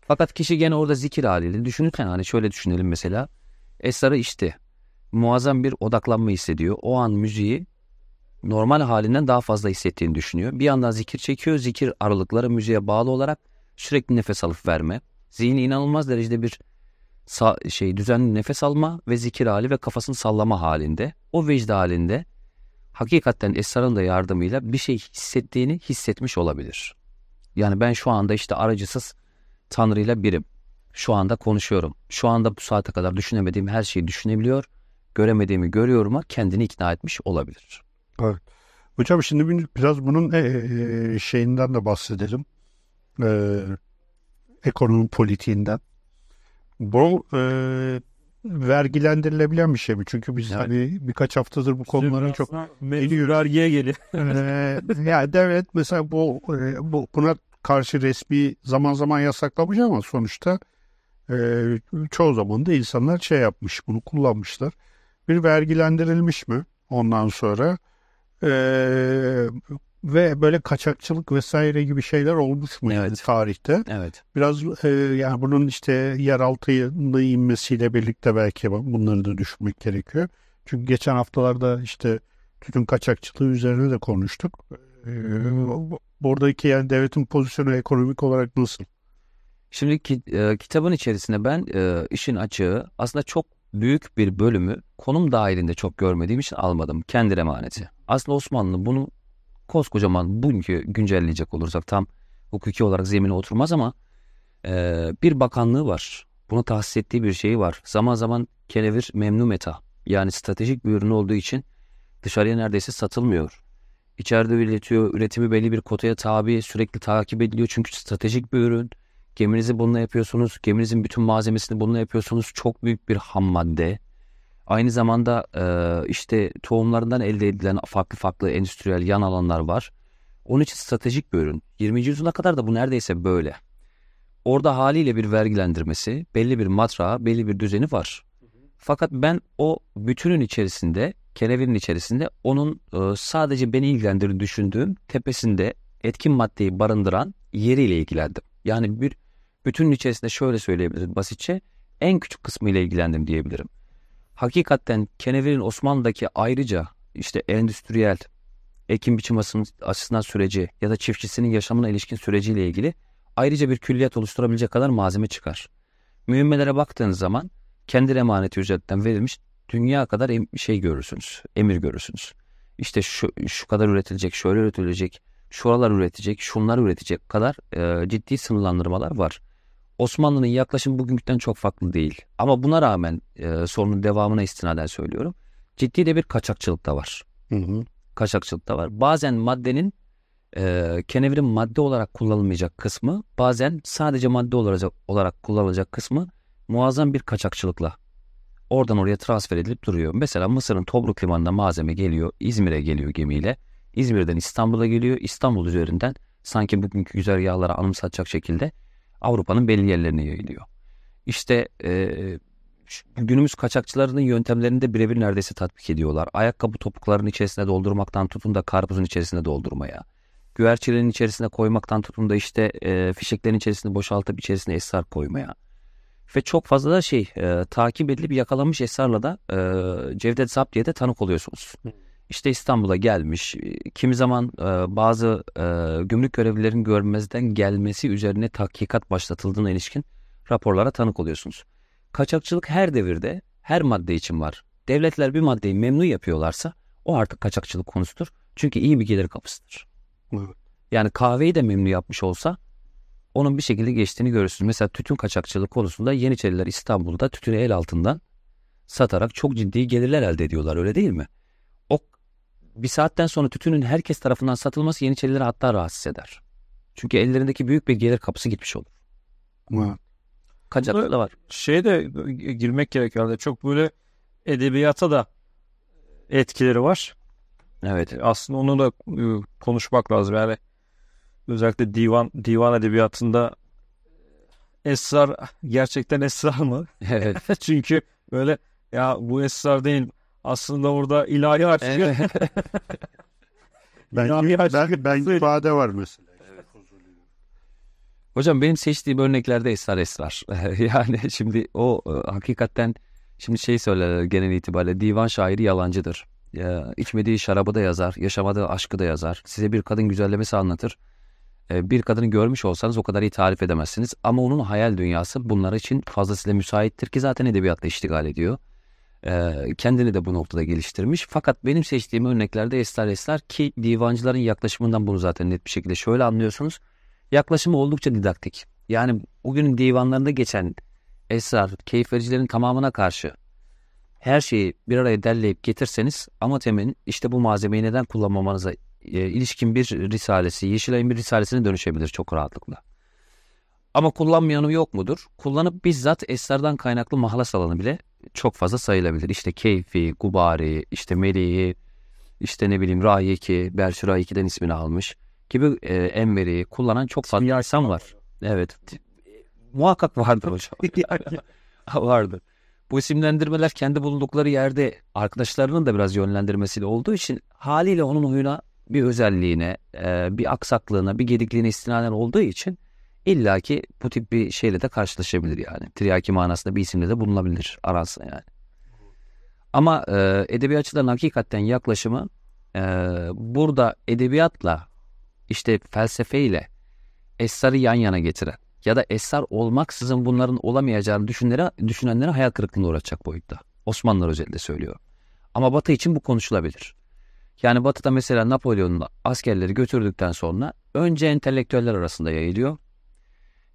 [SPEAKER 3] Fakat kişi gene orada zikir haliyle düşünürken hani şöyle düşünelim mesela. Esrarı işte muazzam bir odaklanma hissediyor. O an müziği normal halinden daha fazla hissettiğini düşünüyor. Bir yandan zikir çekiyor. Zikir aralıkları müziğe bağlı olarak sürekli nefes alıp verme. Zihni inanılmaz derecede bir şey düzenli nefes alma ve zikir hali ve kafasını sallama halinde. O vecde halinde hakikaten esrarın da yardımıyla bir şey hissettiğini hissetmiş olabilir. Yani ben şu anda işte aracısız Tanrı'yla birim. Şu anda konuşuyorum. Şu anda bu saate kadar düşünemediğim her şeyi düşünebiliyor. Göremediğimi görüyorum'a kendini ikna etmiş olabilir.
[SPEAKER 1] Hocam şimdi bir- biraz bunun e, e, şeyinden de bahsedelim. E, ekonomi politiğinden. Bu e, vergilendirilebilen bir şey mi? Çünkü biz
[SPEAKER 3] Evet.
[SPEAKER 1] hani birkaç haftadır bu konuların çok
[SPEAKER 2] Mevzu vergiye geliyor. [laughs]
[SPEAKER 1] Ee, ya devlet mesela bu, e, bu buna karşı resmi zaman zaman yasaklamış ama sonuçta e, çoğu zaman da insanlar şey yapmış bunu kullanmışlar. Bir vergilendirilmiş mi ondan sonra E, ve böyle kaçakçılık vesaire gibi şeyler olmuş mu
[SPEAKER 3] Evet.
[SPEAKER 1] tarihte?
[SPEAKER 3] Evet.
[SPEAKER 1] Biraz e, yani bunun işte yeraltına inmesiyle birlikte belki bunları da düşünmek gerekiyor. Çünkü geçen haftalarda işte tütün kaçakçılığı üzerine de konuştuk. E, buradaki yani devletin pozisyonu ekonomik olarak nasıl?
[SPEAKER 3] Şimdi ki, e, kitabın içerisinde ben e, işin açığı aslında çok büyük bir bölümü konum dahilinde çok görmediğim için almadım. Kendi emaneti. Aslında Osmanlı bunu koskocaman bugünkü güncelleyecek olursak tam hukuki olarak zemine oturmaz ama e, bir bakanlığı var. Buna tahsis ettiği bir şeyi var. Zaman zaman kenevir memnu meta yani stratejik bir ürün olduğu için dışarıya neredeyse satılmıyor. İçeride üretiyor. Üretimi belli bir kotaya tabi. Sürekli takip ediliyor. Çünkü stratejik bir ürün. Geminizi bununla yapıyorsunuz. Geminizin bütün malzemesini bununla yapıyorsunuz. Çok büyük bir ham madde. Aynı zamanda e, işte tohumlarından elde edilen farklı farklı endüstriyel yan alanlar var. Onun için stratejik bir ürün. 20. yüzyıla kadar da bu neredeyse böyle. Orada haliyle bir vergilendirmesi, belli bir matrağı, belli bir düzeni var. Fakat ben o bütünün içerisinde, kenevinin içerisinde onun e, sadece beni ilgilendirir düşündüğüm tepesinde etkin maddeyi barındıran yeriyle ilgilendim. Yani bir bütünün içerisinde şöyle söyleyebilirim basitçe en küçük kısmı ile ilgilendim diyebilirim. Hakikaten kenevirin Osmanlı'daki ayrıca işte endüstriyel ekim biçim açısından süreci ya da çiftçisinin yaşamına ilişkin süreciyle ilgili ayrıca bir külliyat oluşturabilecek kadar malzeme çıkar. Mühimmelere baktığınız zaman kendi emaneti ücretten verilmiş dünya kadar şey görürsünüz, emir görürsünüz. İşte şu, şu kadar üretilecek, şöyle üretilecek, şuralar üretecek, şunlar üretecek kadar e, ciddi sınırlandırmalar var. Osmanlı'nın yaklaşımı bugünküden çok farklı değil. Ama buna rağmen e, sorunun devamına istinaden söylüyorum. Ciddi de bir kaçakçılık da var.
[SPEAKER 1] Hı hı.
[SPEAKER 3] Kaçakçılık da var. Bazen maddenin e, kenevirin madde olarak kullanılmayacak kısmı, bazen sadece madde olarak, olarak kullanılacak kısmı muazzam bir kaçakçılıkla oradan oraya transfer edilip duruyor. Mesela Mısır'ın Tobruk limanına malzeme geliyor, İzmir'e geliyor gemiyle. İzmir'den İstanbul'a geliyor. İstanbul üzerinden sanki bugünkü güzergahlara anımsatacak şekilde Avrupa'nın belli yerlerine yayılıyor. İşte e, günümüz kaçakçılarının yöntemlerini de birebir neredeyse tatbik ediyorlar. Ayakkabı topuklarının içerisine doldurmaktan tutun da karpuzun içerisine doldurmaya. Güverçelerin içerisine koymaktan tutun da işte e, fişeklerin içerisine boşaltıp içerisine esrar koymaya. Ve çok fazla da şey e, takip edilip yakalanmış esrarla da e, Cevdet Zapt diye de tanık oluyorsunuz. İşte İstanbul'a gelmiş. Kimi zaman e, bazı e, gümrük görevlilerin görmezden gelmesi üzerine tahkikat başlatıldığına ilişkin raporlara tanık oluyorsunuz. Kaçakçılık her devirde her madde için var. Devletler bir maddeyi memnun yapıyorlarsa o artık kaçakçılık konusudur. Çünkü iyi bir gelir kapısıdır.
[SPEAKER 1] Evet.
[SPEAKER 3] Yani kahveyi de memnun yapmış olsa onun bir şekilde geçtiğini görürsünüz. Mesela tütün kaçakçılık konusunda Yeniçeriler İstanbul'da tütünü el altından satarak çok ciddi gelirler elde ediyorlar öyle değil mi? Bir saatten sonra tütünün herkes tarafından satılması Yeniçerileri hatta rahatsız eder. Çünkü ellerindeki büyük bir gelir kapısı gitmiş olur.
[SPEAKER 1] Evet.
[SPEAKER 3] Kaçakçılık da var.
[SPEAKER 2] Şeye de girmek gerekiyor. Çok böyle edebiyata da etkileri var.
[SPEAKER 3] Evet.
[SPEAKER 2] Aslında onu da e, konuşmak lazım. Yani özellikle divan divan edebiyatında esrar gerçekten esrar mı?
[SPEAKER 3] Evet. [laughs]
[SPEAKER 2] Çünkü böyle ya bu esrar değil aslında orada ilahi aşk.
[SPEAKER 3] Evet. [laughs]
[SPEAKER 1] Ben,
[SPEAKER 2] İlahi aşk-
[SPEAKER 1] ben, ben ifade var mesela.
[SPEAKER 3] Hocam benim seçtiğim örneklerde esrar esrar. [laughs] yani şimdi o e, hakikaten şimdi şey söylerler genel itibariyle divan şairi yalancıdır. Ya, içmediği şarabı da yazar, yaşamadığı aşkı da yazar. Size bir kadın güzellemesi anlatır. E, bir kadını görmüş olsanız o kadar iyi tarif edemezsiniz. Ama onun hayal dünyası bunlar için fazlasıyla müsaittir ki zaten edebiyatla iştigal ediyor. E, kendini de bu noktada geliştirmiş. Fakat benim seçtiğim örneklerde esrar esrar ki divancıların yaklaşımından bunu zaten net bir şekilde şöyle anlıyorsunuz. Yaklaşımı oldukça didaktik. Yani bugünün divanlarında geçen esrar, keyif vericilerin tamamına karşı her şeyi bir araya derleyip getirseniz ama temin işte bu malzemeyi neden kullanmamanıza e, ilişkin bir risalesi, Yeşilay'ın bir risalesine dönüşebilir çok rahatlıkla. Ama kullanmayanı yok mudur? Kullanıp bizzat esrardan kaynaklı mahlas alanı bile çok fazla sayılabilir. İşte Keyfi, Gubari, işte Melihi, işte ne bileyim Rayeki, Berşir Rayeki'den ismini almış gibi e, Enver'i kullanan çok fazla insan var. Evet. Muhakkak vardır hocam. [laughs] [laughs] vardır. Bu isimlendirmeler kendi bulundukları yerde arkadaşlarının da biraz yönlendirmesiyle olduğu için haliyle onun huyuna bir özelliğine, e, bir aksaklığına, bir gedikliğine istinaden olduğu için illaki bu tip bir şeyle de karşılaşabilir yani. Tiryaki manasında bir isimle de bulunabilir arasında yani. Ama e, edebiyatçıların hakikaten yaklaşımı e, burada edebiyatla işte felsefeyle esrarı yan yana getiren ya da esrar olmaksızın bunların olamayacağını düşünenlere, düşünenlere hayal kırıklığına uğratacak boyutta. Osmanlılar özelinde söylüyor. Ama Batı için bu konuşulabilir. Yani Batı'da mesela Napolyon'un askerleri götürdükten sonra önce entelektüeller arasında yayılıyor.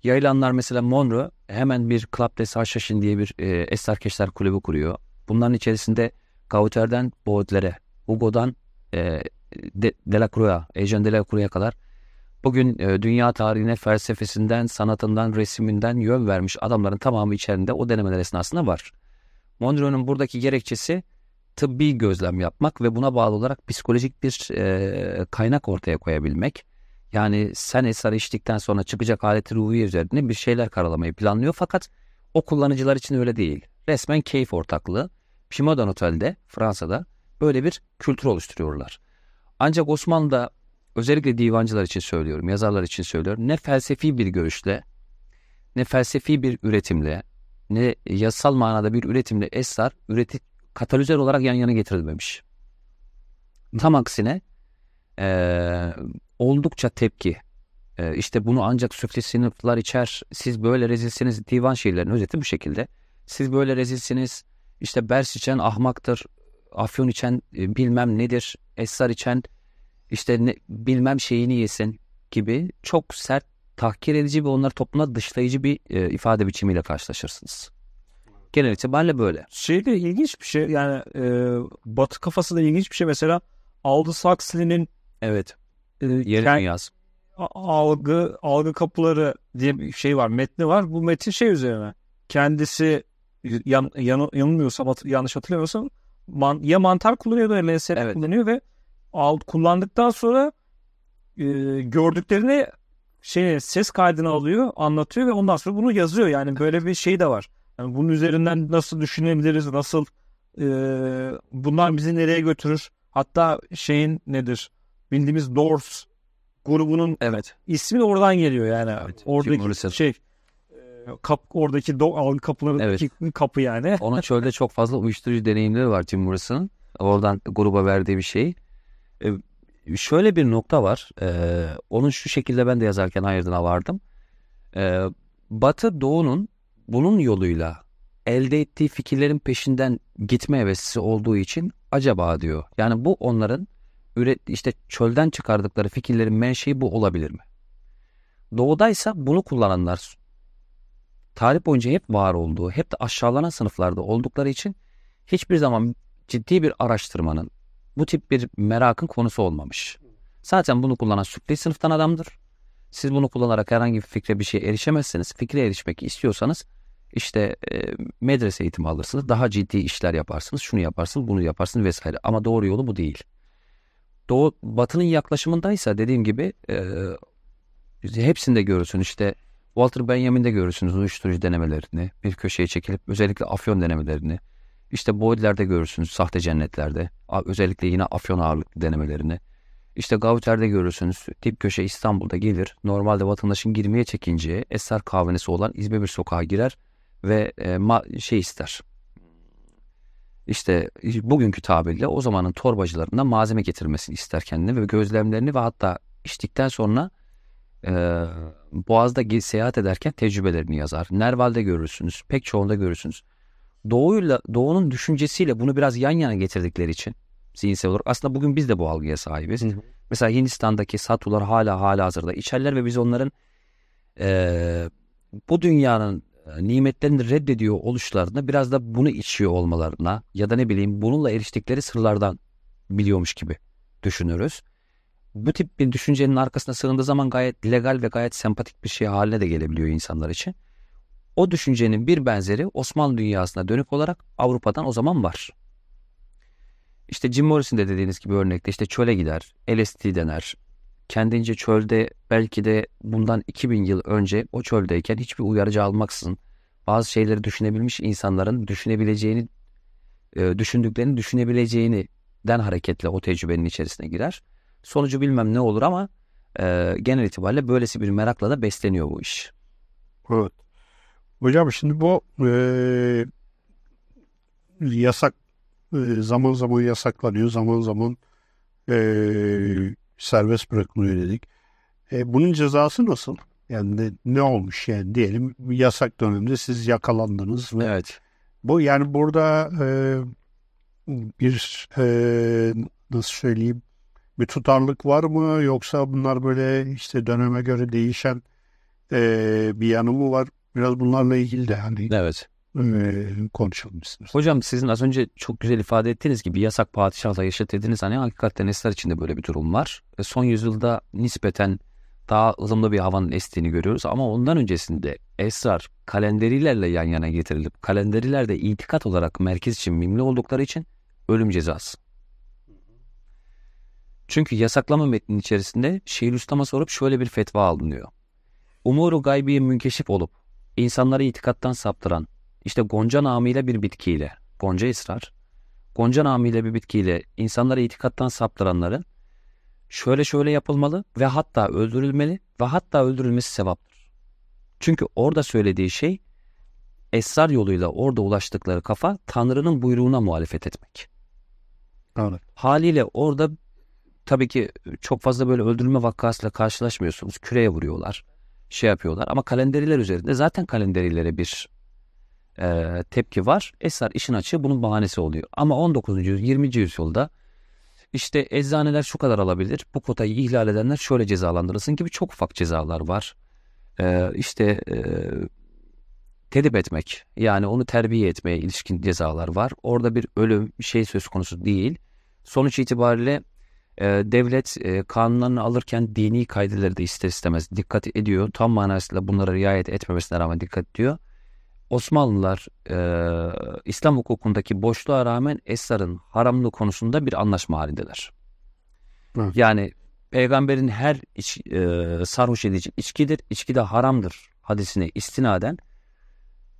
[SPEAKER 3] Yayılanlar mesela Monroe hemen bir Club des Haşhaşin diye bir e, esrarkeşler kulübü kuruyor. Bunların içerisinde Gauter'den Baudelaire'e, Hugo'dan e, De, Delacroix'a, Eugène Delacroix'a kadar bugün e, dünya tarihine felsefesinden, sanatından, resiminden yön vermiş adamların tamamı içerisinde o denemeler esnasında var. Monroe'nun buradaki gerekçesi tıbbi gözlem yapmak ve buna bağlı olarak psikolojik bir e, kaynak ortaya koyabilmek. Yani sen esrar içtikten sonra çıkacak aleti ruhiye üzerine bir şeyler karalamayı planlıyor fakat o kullanıcılar için öyle değil. Resmen keyif ortaklığı. Pimadan Otel'de Fransa'da böyle bir kültür oluşturuyorlar. Ancak Osmanlı'da özellikle divancılar için söylüyorum, yazarlar için söylüyorum. Ne felsefi bir görüşle, ne felsefi bir üretimle, ne yasal manada bir üretimle esrar üreti katalizör olarak yan yana getirilmemiş. Tam aksine e, oldukça tepki. E, işte bunu ancak süfli sınıflar içer. Siz böyle rezilsiniz. Divan şiirlerinin özeti bu şekilde. Siz böyle rezilsiniz. İşte bers içen ahmaktır. Afyon içen e, bilmem nedir. Esrar içen işte ne, bilmem şeyini yesin gibi çok sert tahkir edici ve onları topluma dışlayıcı bir e, ifade biçimiyle karşılaşırsınız. Genel itibariyle böyle.
[SPEAKER 2] Şey de ilginç bir şey yani e, Batı kafası da ilginç bir şey mesela Aldous Huxley'nin
[SPEAKER 3] Evet.
[SPEAKER 2] e, kend-
[SPEAKER 3] dünyası.
[SPEAKER 2] a- algı algı kapıları diye bir şey var metni var bu metin şey üzerine kendisi yan, yan, yanılmıyorsam hat- yanlış hatırlamıyorsam man, ya mantar kullanıyor ya LSD
[SPEAKER 3] Evet.
[SPEAKER 2] kullanıyor ve al, kullandıktan sonra e, gördüklerini şey ses kaydını alıyor anlatıyor ve ondan sonra bunu yazıyor yani böyle bir şey de var. Yani bunun üzerinden nasıl düşünebiliriz nasıl e, bunlar bizi nereye götürür hatta şeyin nedir bildiğimiz Doors grubunun
[SPEAKER 3] Evet.
[SPEAKER 2] ismi de oradan geliyor yani.
[SPEAKER 3] Evet,
[SPEAKER 2] oradaki şey e, kap oradaki do- algı kapılarındaki kapı yani. [laughs]
[SPEAKER 3] Onun çölde çok fazla uyuşturucu deneyimleri var Jim Morrison'ın. Oradan gruba verdiği bir şey. Ee, şöyle bir nokta var. Ee, onun şu şekilde ben de yazarken hayırdına vardım. Ee, Batı Doğu'nun bunun yoluyla elde ettiği fikirlerin peşinden gitme hevesi olduğu için acaba diyor. Yani bu onların üret işte çölden çıkardıkları fikirlerin menşei bu olabilir mi? Doğudaysa bunu kullananlar tarih boyunca hep var olduğu, hep de aşağılanan sınıflarda oldukları için hiçbir zaman ciddi bir araştırmanın, bu tip bir merakın konusu olmamış. Zaten bunu kullanan süfli sınıftan adamdır. Siz bunu kullanarak herhangi bir fikre bir şeye erişemezseniz, fikre erişmek istiyorsanız işte e, medrese eğitimi alırsınız, daha ciddi işler yaparsınız, şunu yaparsınız, bunu yaparsınız vesaire. Ama doğru yolu bu değil. Doğu, batının yaklaşımındaysa dediğim gibi e, hepsinde görürsün işte Walter Benjamin'de görürsünüz uyuşturucu denemelerini, bir köşeye çekilip özellikle afyon denemelerini. İşte Baudelaire'de görürsünüz sahte cennetlerde, özellikle yine afyon ağırlıklı denemelerini. İşte Gauter'de görürsünüz tip köşe İstanbul'da gelir, normalde vatandaşın girmeye çekineceği eser kahvenesi olan izbe bir sokağa girer ve e, ma- şey ister. İşte bugünkü tabirle o zamanın torbacılarından malzeme getirmesini ister kendine ve gözlemlerini ve hatta içtikten sonra e, Boğaz'da seyahat ederken tecrübelerini yazar. Nerval'de görürsünüz, pek çoğunda görürsünüz. Doğuyla, Doğu'nun düşüncesiyle bunu biraz yan yana getirdikleri için zihinsel olarak aslında bugün biz de bu algıya sahibiz.
[SPEAKER 2] Hı hı.
[SPEAKER 3] Mesela Hindistan'daki Satular hala hala hazırda içerler ve biz onların e, bu dünyanın nimetlerini reddediyor oluşlarına biraz da bunu içiyor olmalarına ya da ne bileyim bununla eriştikleri sırlardan biliyormuş gibi düşünürüz bu tip bir düşüncenin arkasına sığındığı zaman gayet legal ve gayet sempatik bir şey haline de gelebiliyor insanlar için. O düşüncenin bir benzeri Osmanlı dünyasına dönük olarak Avrupa'dan o zaman var. İşte Jim Morrison de dediğiniz gibi örnekte işte çöle gider, LSD dener. Kendince çölde belki de bundan 2000 yıl önce o çöldeyken hiçbir uyarıcı almaksızın bazı şeyleri düşünebilmiş insanların düşünebileceğini, e, düşündüklerini düşünebileceğini den hareketle o tecrübenin içerisine girer. Sonucu bilmem ne olur ama e, genel itibariyle böylesi bir merakla da besleniyor bu iş.
[SPEAKER 1] Evet. Hocam şimdi bu e, yasak e, zaman zaman yasaklanıyor, zaman zaman e, serbest bırakılıyor dedik. E, bunun cezası nasıl? Yani ne, ne olmuş yani diyelim yasak döneminde siz yakalandınız ve
[SPEAKER 3] Evet.
[SPEAKER 1] bu yani burada e, bir e, nasıl söyleyeyim bir tutarlık var mı yoksa bunlar böyle işte döneme göre değişen e, bir yanı mı var? Biraz bunlarla ilgili de hani
[SPEAKER 3] Evet.
[SPEAKER 1] E, konuşalım istiyoruz.
[SPEAKER 3] Hocam sizin az önce çok güzel ifade ettiğiniz gibi yasak padişahla yaşat dediniz. Hani hakikaten esrar içinde böyle bir durum var. Son yüzyılda nispeten daha ılımlı bir havanın estiğini görüyoruz. Ama ondan öncesinde esrar kalenderilerle yan yana getirilip kalenderilerde itikat olarak merkez için mimli oldukları için ölüm cezası. Çünkü yasaklama metninin içerisinde Şeyhülislam'a sorup şöyle bir fetva alınıyor. Umuru gaybiye münkeşif olup insanları itikattan saptıran işte gonca namıyla bir bitkiyle, gonca ısrar, gonca namıyla bir bitkiyle insanları itikattan saptıranların şöyle şöyle yapılmalı ve hatta öldürülmeli ve hatta öldürülmesi sevaptır. Çünkü orada söylediği şey esrar yoluyla orada ulaştıkları kafa Tanrı'nın buyruğuna muhalefet etmek.
[SPEAKER 1] Evet.
[SPEAKER 3] Haliyle orada tabii ki çok fazla böyle öldürülme vakasıyla karşılaşmıyorsunuz. Küreye vuruyorlar, şey yapıyorlar. Ama kalenderiler üzerinde zaten kalenderilere bir e, tepki var. Esrar işin açığı bunun bahanesi oluyor. Ama 19. yüzyıl, 20. yüzyılda işte eczaneler şu kadar alabilir. Bu kotayı ihlal edenler şöyle cezalandırılsın gibi çok ufak cezalar var. E, işte e, tedip etmek yani onu terbiye etmeye ilişkin cezalar var. Orada bir ölüm şey söz konusu değil. Sonuç itibariyle e, devlet e, kanunlarını alırken dini kaydeleri de ister istemez dikkat ediyor. Tam manasıyla bunlara riayet etmemesine rağmen dikkat ediyor. Osmanlılar e, İslam hukukundaki boşluğa rağmen esrarın haramlığı konusunda bir anlaşma halindeler.
[SPEAKER 1] Evet.
[SPEAKER 3] Yani peygamberin her iç, e, sarhoş edici içkidir, içki de haramdır hadisine istinaden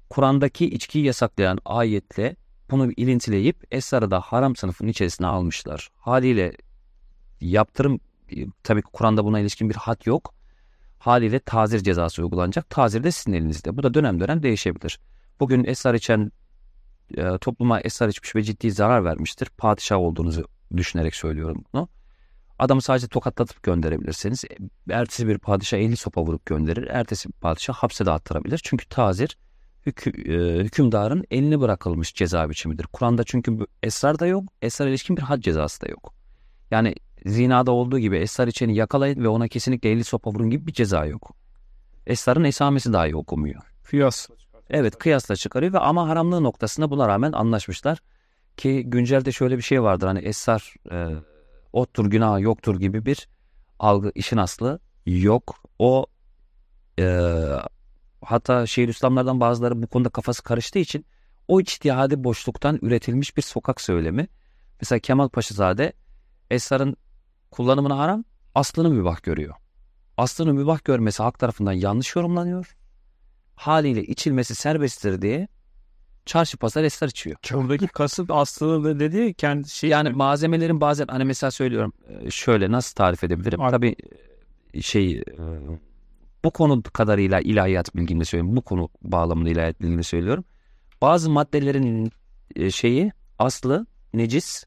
[SPEAKER 3] Kur'an'daki içkiyi yasaklayan ayetle bunu ilintileyip esrarı da haram sınıfının içerisine almışlar. Haliyle yaptırım tabii Kur'an'da buna ilişkin bir hat yok. Haliyle tazir cezası uygulanacak. Tazir de sizin elinizde. Bu da dönem dönem değişebilir. Bugün esrar içen e, topluma esrar içmiş ve ciddi zarar vermiştir. Padişah olduğunuzu düşünerek söylüyorum bunu. Adamı sadece tokatlatıp gönderebilirsiniz. Ertesi bir padişah 50 sopa vurup gönderir. Ertesi bir padişah hapse de attırabilir. Çünkü tazir hükü, e, hükümdarın eline bırakılmış ceza biçimidir. Kur'an'da çünkü esrar da yok. Esrar ilişkin bir had cezası da yok. Yani zinada olduğu gibi esrar içeni yakalayın ve ona kesinlikle 50 sopa vurun gibi bir ceza yok. Esrarın esamesi dahi okumuyor.
[SPEAKER 2] Fiyas.
[SPEAKER 3] Evet kıyasla çıkarıyor ve ama haramlığı noktasında buna rağmen anlaşmışlar. Ki güncelde şöyle bir şey vardır hani esrar e, ottur günah yoktur gibi bir algı işin aslı yok. O e, hatta Şeyhülislamlardan bazıları bu konuda kafası karıştığı için o içtihadi boşluktan üretilmiş bir sokak söylemi. Mesela Kemal Paşazade esrarın kullanımına haram aslını mübah görüyor. Aslını mübah görmesi halk tarafından yanlış yorumlanıyor. Haliyle içilmesi serbesttir diye çarşı pazar esrar içiyor.
[SPEAKER 2] Buradaki [laughs] kasıt aslında da dedi kendi şey
[SPEAKER 3] Yani malzemelerin bazen hani mesela söylüyorum e, şöyle nasıl tarif edebilirim?
[SPEAKER 2] Ar-
[SPEAKER 3] Tabii e, şey e, bu konu kadarıyla ilahiyat bilgimle söylüyorum. Bu konu bağlamında ilahiyat bilgimle söylüyorum. Bazı maddelerin şeyi aslı necis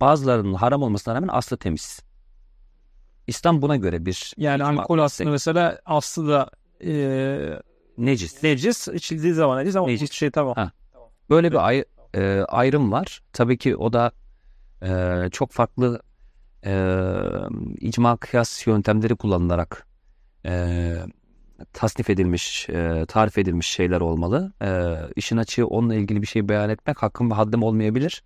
[SPEAKER 3] bazılarının haram olmasına rağmen aslı temiz. İslam buna göre bir
[SPEAKER 2] yani alkol aslında mesela aslı da e,
[SPEAKER 3] necis.
[SPEAKER 2] necis içildiği zaman necis ama
[SPEAKER 3] Necis.
[SPEAKER 2] şey tamam.
[SPEAKER 3] Ha. Böyle bir ay- e, ayrım var. Tabii ki o da e, çok farklı e, icma kıyas yöntemleri kullanılarak e, tasnif edilmiş, e, tarif edilmiş şeyler olmalı. E, işin açığı onunla ilgili bir şey beyan etmek hakkım ve haddim olmayabilir.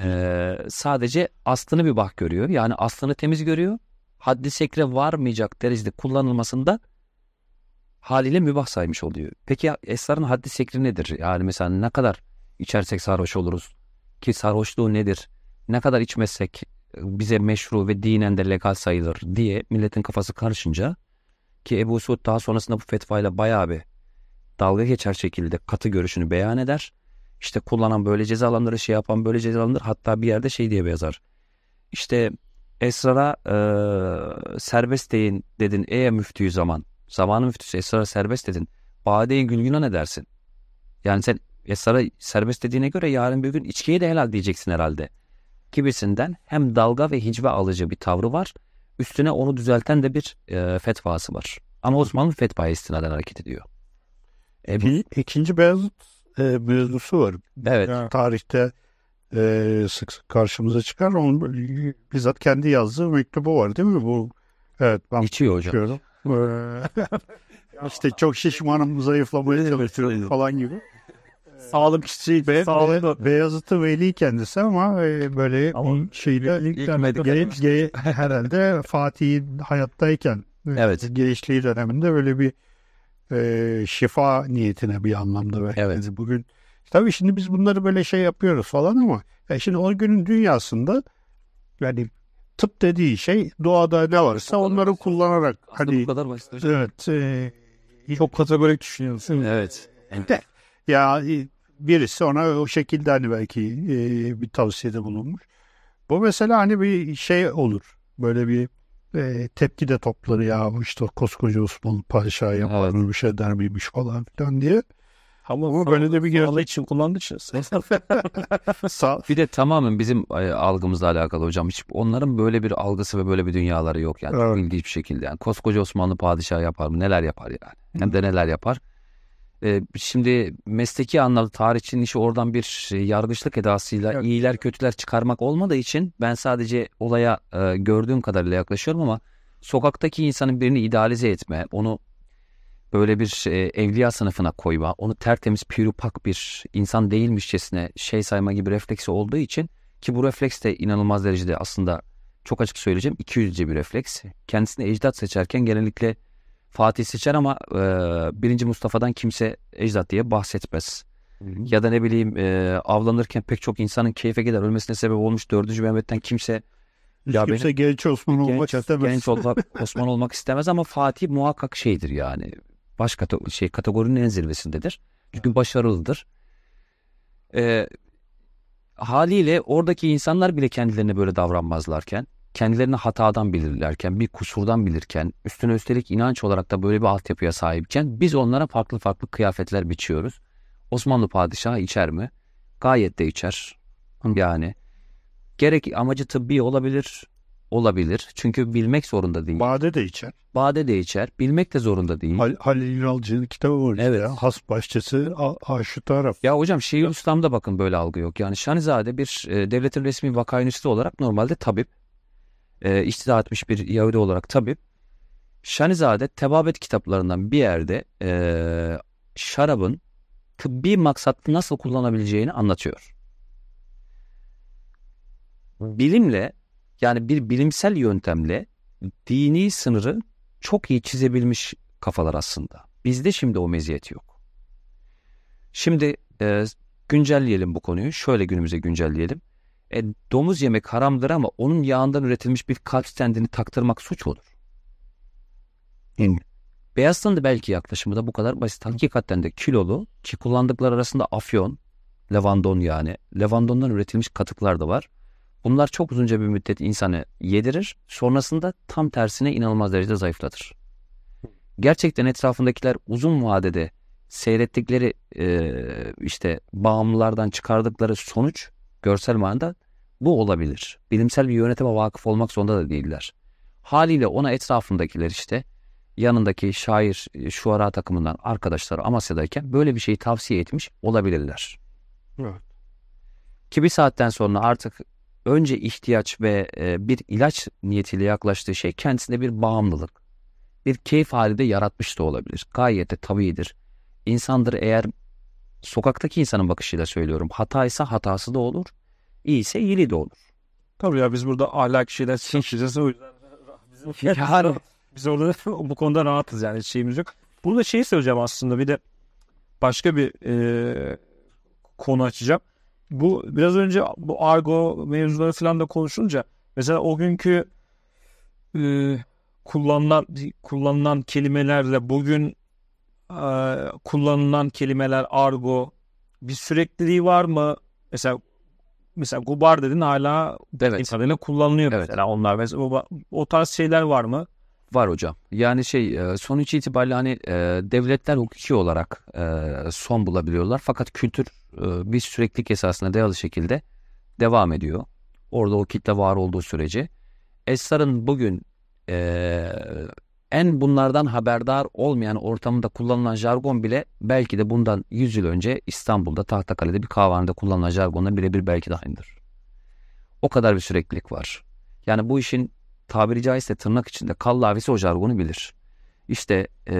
[SPEAKER 3] E, sadece aslını bir bak görüyor. Yani aslını temiz görüyor. Haddi sekre varmayacak derecede kullanılmasında haliyle mübah saymış oluyor. Peki esrarın haddi sekri nedir? Yani mesela ne kadar içersek sarhoş oluruz? Ki sarhoşluğu nedir? Ne kadar içmezsek bize meşru ve dinen de legal sayılır diye milletin kafası karışınca ki Ebu Suud daha sonrasında bu fetvayla bayağı bir dalga geçer şekilde katı görüşünü beyan eder. İşte kullanan böyle cezalandırır, şey yapan böyle cezalandırır. Hatta bir yerde şey diye yazar. İşte esrara eee, serbest deyin dedin ey müftüyü zaman. Zamanın müftüsü esrara serbest dedin. Bade-i Gülgün'a ne dersin? Yani sen esrara serbest dediğine göre yarın bir gün içkiye de helal diyeceksin herhalde. Gibisinden hem dalga ve hicve alıcı bir tavrı var. Üstüne onu düzelten de bir e, fetvası var. Ama Osmanlı fetvaya istinaden hareket ediyor. E, bu-
[SPEAKER 1] İki- İkinci Beyazıt e, mevzusu var.
[SPEAKER 3] evet.
[SPEAKER 2] Ya.
[SPEAKER 1] Tarihte e, sık sık karşımıza çıkar. Onun bizzat kendi yazdığı mektubu var değil mi? Bu evet ben
[SPEAKER 3] İçiyor hocam.
[SPEAKER 1] Ee, [laughs] işte çok şişmanım zayıflamaya çalışıyorum falan gibi. [laughs]
[SPEAKER 2] Sağlık işçi,
[SPEAKER 1] Be,
[SPEAKER 2] sağlık
[SPEAKER 1] Be- Beyazıt'ı veli kendisi ama e, böyle
[SPEAKER 2] Ama
[SPEAKER 1] şeyle
[SPEAKER 3] ilk
[SPEAKER 1] ge- herhalde Fatih'in hayattayken e,
[SPEAKER 3] Evet.
[SPEAKER 1] gençliği döneminde böyle bir e, şifa niyetine bir anlamda belki.
[SPEAKER 3] Evet.
[SPEAKER 1] Bugün tabii şimdi biz bunları böyle şey yapıyoruz falan ama ya şimdi o günün dünyasında yani tıp dediği şey doğada ne varsa onları kullanarak
[SPEAKER 3] Aslında
[SPEAKER 1] hani
[SPEAKER 3] bu kadar basit hocam.
[SPEAKER 1] evet e,
[SPEAKER 2] çok kategorik düşünüyorsun.
[SPEAKER 3] Evet.
[SPEAKER 1] Ya e, birisi ona o şekilde hani belki e, bir tavsiyede bulunmuş. Bu mesela hani bir şey olur. Böyle bir e, tepki de topları ya işte koskoca Osmanlı padişahı yapar
[SPEAKER 3] Evet.
[SPEAKER 1] bir şey der miymiş falan filan diye.
[SPEAKER 2] Ama,
[SPEAKER 1] Ama böyle de bir gerçek.
[SPEAKER 2] için kullandığı için. [laughs] [laughs]
[SPEAKER 1] Sağ,
[SPEAKER 3] Bir de tamamen bizim e, algımızla alakalı hocam. Hiç onların böyle bir algısı ve böyle bir dünyaları yok yani. Çok
[SPEAKER 1] Evet.
[SPEAKER 3] ilginç bir şekilde yani. Koskoca Osmanlı padişahı yapar mı? Neler yapar yani? Hem de neler yapar. E, şimdi mesleki anlamda tarihçinin işi oradan bir e, yargıçlık edasıyla
[SPEAKER 2] Evet.
[SPEAKER 3] iyiler kötüler çıkarmak olmadığı için ben sadece olaya e, gördüğüm kadarıyla yaklaşıyorum ama sokaktaki insanın birini idealize etme, onu böyle bir e, evliya sınıfına koyma, onu tertemiz pürüpak bir insan değilmişçesine şey sayma gibi refleksi olduğu için ki bu refleks de inanılmaz derecede aslında çok açık söyleyeceğim 200'ce bir refleks. Kendisine ecdat seçerken genellikle Fatih seçer ama e, birinci Mustafa'dan kimse ecdat diye bahsetmez. Ya da ne bileyim e, avlanırken pek çok insanın keyfe gider ölmesine sebep olmuş 4. Mehmet'ten kimse
[SPEAKER 1] hiç
[SPEAKER 3] Ya
[SPEAKER 1] kimse genç Osman olmak
[SPEAKER 3] genç,
[SPEAKER 1] istemez.
[SPEAKER 3] genç olmak, Osman [laughs] olmak istemez ama Fatih muhakkak şeydir yani. Baş kate- şey kategorinin en zirvesindedir. Çünkü başarılıdır. Ee, haliyle oradaki insanlar bile kendilerine böyle davranmazlarken, kendilerini hatadan bilirlerken, bir kusurdan bilirken, üstüne üstelik inanç olarak da böyle bir altyapıya sahipken biz onlara farklı farklı kıyafetler biçiyoruz. Osmanlı padişahı içer mi? Gayet de içer. Yani gerek amacı tıbbi olabilir, olabilir. Çünkü bilmek zorunda değil.
[SPEAKER 1] Bade de içer.
[SPEAKER 3] Bade de içer. Bilmek de zorunda değil.
[SPEAKER 1] Hal, Halil İnalcı'nın kitabı var işte
[SPEAKER 3] Evet.
[SPEAKER 1] ya. Has bahçesi A- Aşık Taraf.
[SPEAKER 3] Ya hocam Şeyhülislam'da bakın böyle algı yok. Yani Şanizade bir e, devletin resmi vakayünisti olarak normalde tabip. E, ihtida etmiş bir Yahudi olarak tabip. Şanizade tebabet kitaplarından bir yerde e, şarabın tıbbi maksatlı nasıl kullanabileceğini anlatıyor. Bilimle yani bir bilimsel yöntemle dini sınırı çok iyi çizebilmiş kafalar aslında. Bizde şimdi o meziyet yok. Şimdi e, güncelleyelim bu konuyu. Şöyle günümüze güncelleyelim. E, domuz yemek haramdır ama onun yağından üretilmiş bir kalp stendini taktırmak suç mudur?
[SPEAKER 1] Hı.
[SPEAKER 3] Beyazıt'ın da belki yaklaşımı da bu kadar basit. Hakikaten de kilolu ki kullandıkları arasında afyon, levandon yani. Levandondan üretilmiş katıklar da var. Bunlar çok uzunca bir müddet insanı yedirir. Sonrasında tam tersine inanılmaz derecede zayıflatır. Gerçekten etrafındakiler uzun vadede seyrettikleri e, işte bağımlılardan çıkardıkları sonuç görsel manada bu olabilir. Bilimsel bir yönetime vakıf olmak zorunda da değiller. Haliyle ona etrafındakiler işte yanındaki şair e, şuara takımından arkadaşları Amasya'dayken böyle bir şeyi tavsiye etmiş olabilirler.
[SPEAKER 1] Evet.
[SPEAKER 3] Ki bir saatten sonra artık önce ihtiyaç ve e, bir ilaç niyetiyle yaklaştığı şey kendisinde bir bağımlılık, bir keyif hali de yaratmış da olabilir. Gayet de tabiidir. İnsandır eğer sokaktaki insanın bakışıyla söylüyorum. Hataysa hatası da olur, iyiyse iyiliği de olur.
[SPEAKER 2] Tabii ya biz burada ahlak şeyler çalışacağız o yüzden. [laughs]
[SPEAKER 3] Yani
[SPEAKER 2] Biz orada [laughs] bu konuda rahatız yani şeyimiz yok. Burada şeyi söyleyeceğim aslında bir de başka bir e, konu açacağım. Bu biraz önce bu argo mevzuları falan da konuşunca mesela o günkü e, kullanılan kullanılan kelimelerle bugün e, kullanılan kelimeler argo bir sürekliliği var mı? Mesela mesela gubar dedin hala
[SPEAKER 3] evet.
[SPEAKER 2] İfadele kullanılıyor
[SPEAKER 3] Evet.
[SPEAKER 2] mesela onlar. Mesela o, o tarz şeyler var mı?
[SPEAKER 3] Var hocam. Yani şey e, sonuç itibariyle hani e, devletler hukuki olarak e, son bulabiliyorlar. Fakat kültür bir süreklilik esasına dayalı şekilde devam ediyor. Orada o kitle var olduğu sürece. Esrar'ın bugün en bunlardan haberdar olmayan ortamında kullanılan jargon bile belki de bundan 100 yıl önce İstanbul'da Tahtakale'de bir kahvehanede kullanılan jargonla birebir belki de aynıdır. O kadar bir süreklilik var. Yani bu işin tabiri caizse tırnak içinde kallavisi o jargonu bilir. işte e,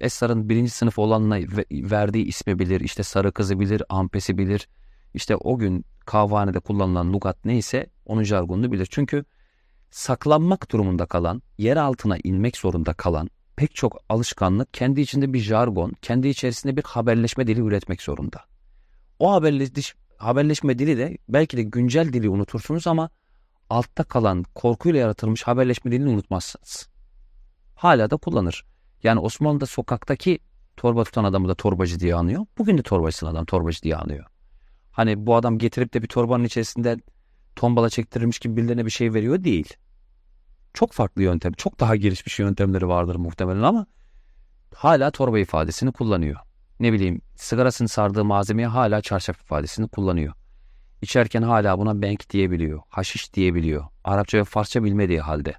[SPEAKER 3] Esrar'ın birinci sınıf olanla verdiği ismi bilir. işte sarı kızı bilir, ampesi bilir. İşte o gün kahvehanede kullanılan lugat neyse onun jargonunu bilir. Çünkü saklanmak durumunda kalan, yer altına inmek zorunda kalan pek çok alışkanlık kendi içinde bir jargon, kendi içerisinde bir haberleşme dili üretmek zorunda. O haberleş, haberleşme dili de belki de güncel dili unutursunuz ama altta kalan korkuyla yaratılmış haberleşme dilini unutmazsınız. Hala da kullanır. Yani Osmanlı'da sokaktaki torba tutan adamı da torbacı diye anıyor. Bugün de torbacısın adam torbacı diye anıyor. Hani bu adam getirip de bir torbanın içerisinde tombala çektirilmiş gibi birilerine bir şey veriyor değil. Çok farklı yöntem, çok daha gelişmiş yöntemleri vardır muhtemelen ama hala torba ifadesini kullanıyor. Ne bileyim sigarasını sardığı malzemeye hala çarşaf ifadesini kullanıyor. İçerken hala buna bank diyebiliyor, haşiş diyebiliyor. Arapça ve Farsça bilmediği halde.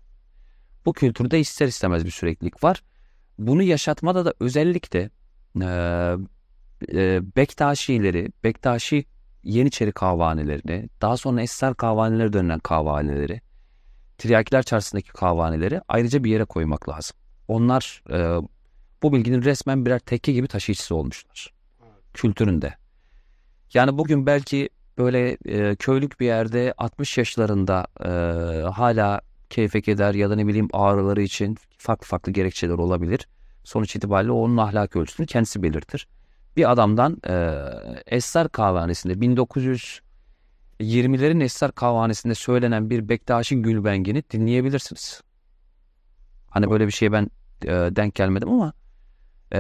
[SPEAKER 3] Bu kültürde ister istemez bir süreklilik var. Bunu yaşatmada da özellikle e, e, Bektaşileri, Bektaşi Yeniçeri kahvanelerini, daha sonra Esrar kahvaneleri dönülen kahvaneleri, Tiryakiler Çarşısı'ndaki kahvaneleri ayrıca bir yere koymak lazım. Onlar e, bu bilginin resmen birer tekke gibi taşıyıcısı olmuşlar. Kültüründe. Yani bugün belki böyle e, köylük bir yerde 60 yaşlarında e, hala keyfe keder ya da ne bileyim ağrıları için farklı farklı gerekçeler olabilir. Sonuç itibariyle onun ahlak ölçüsünü kendisi belirtir. Bir adamdan e, Esrar kahvanesinde 1920'lerin Esrar kahvanesinde söylenen bir Bektaşi Gülbengi'ni dinleyebilirsiniz. Hani böyle bir şeye ben e, denk gelmedim ama e,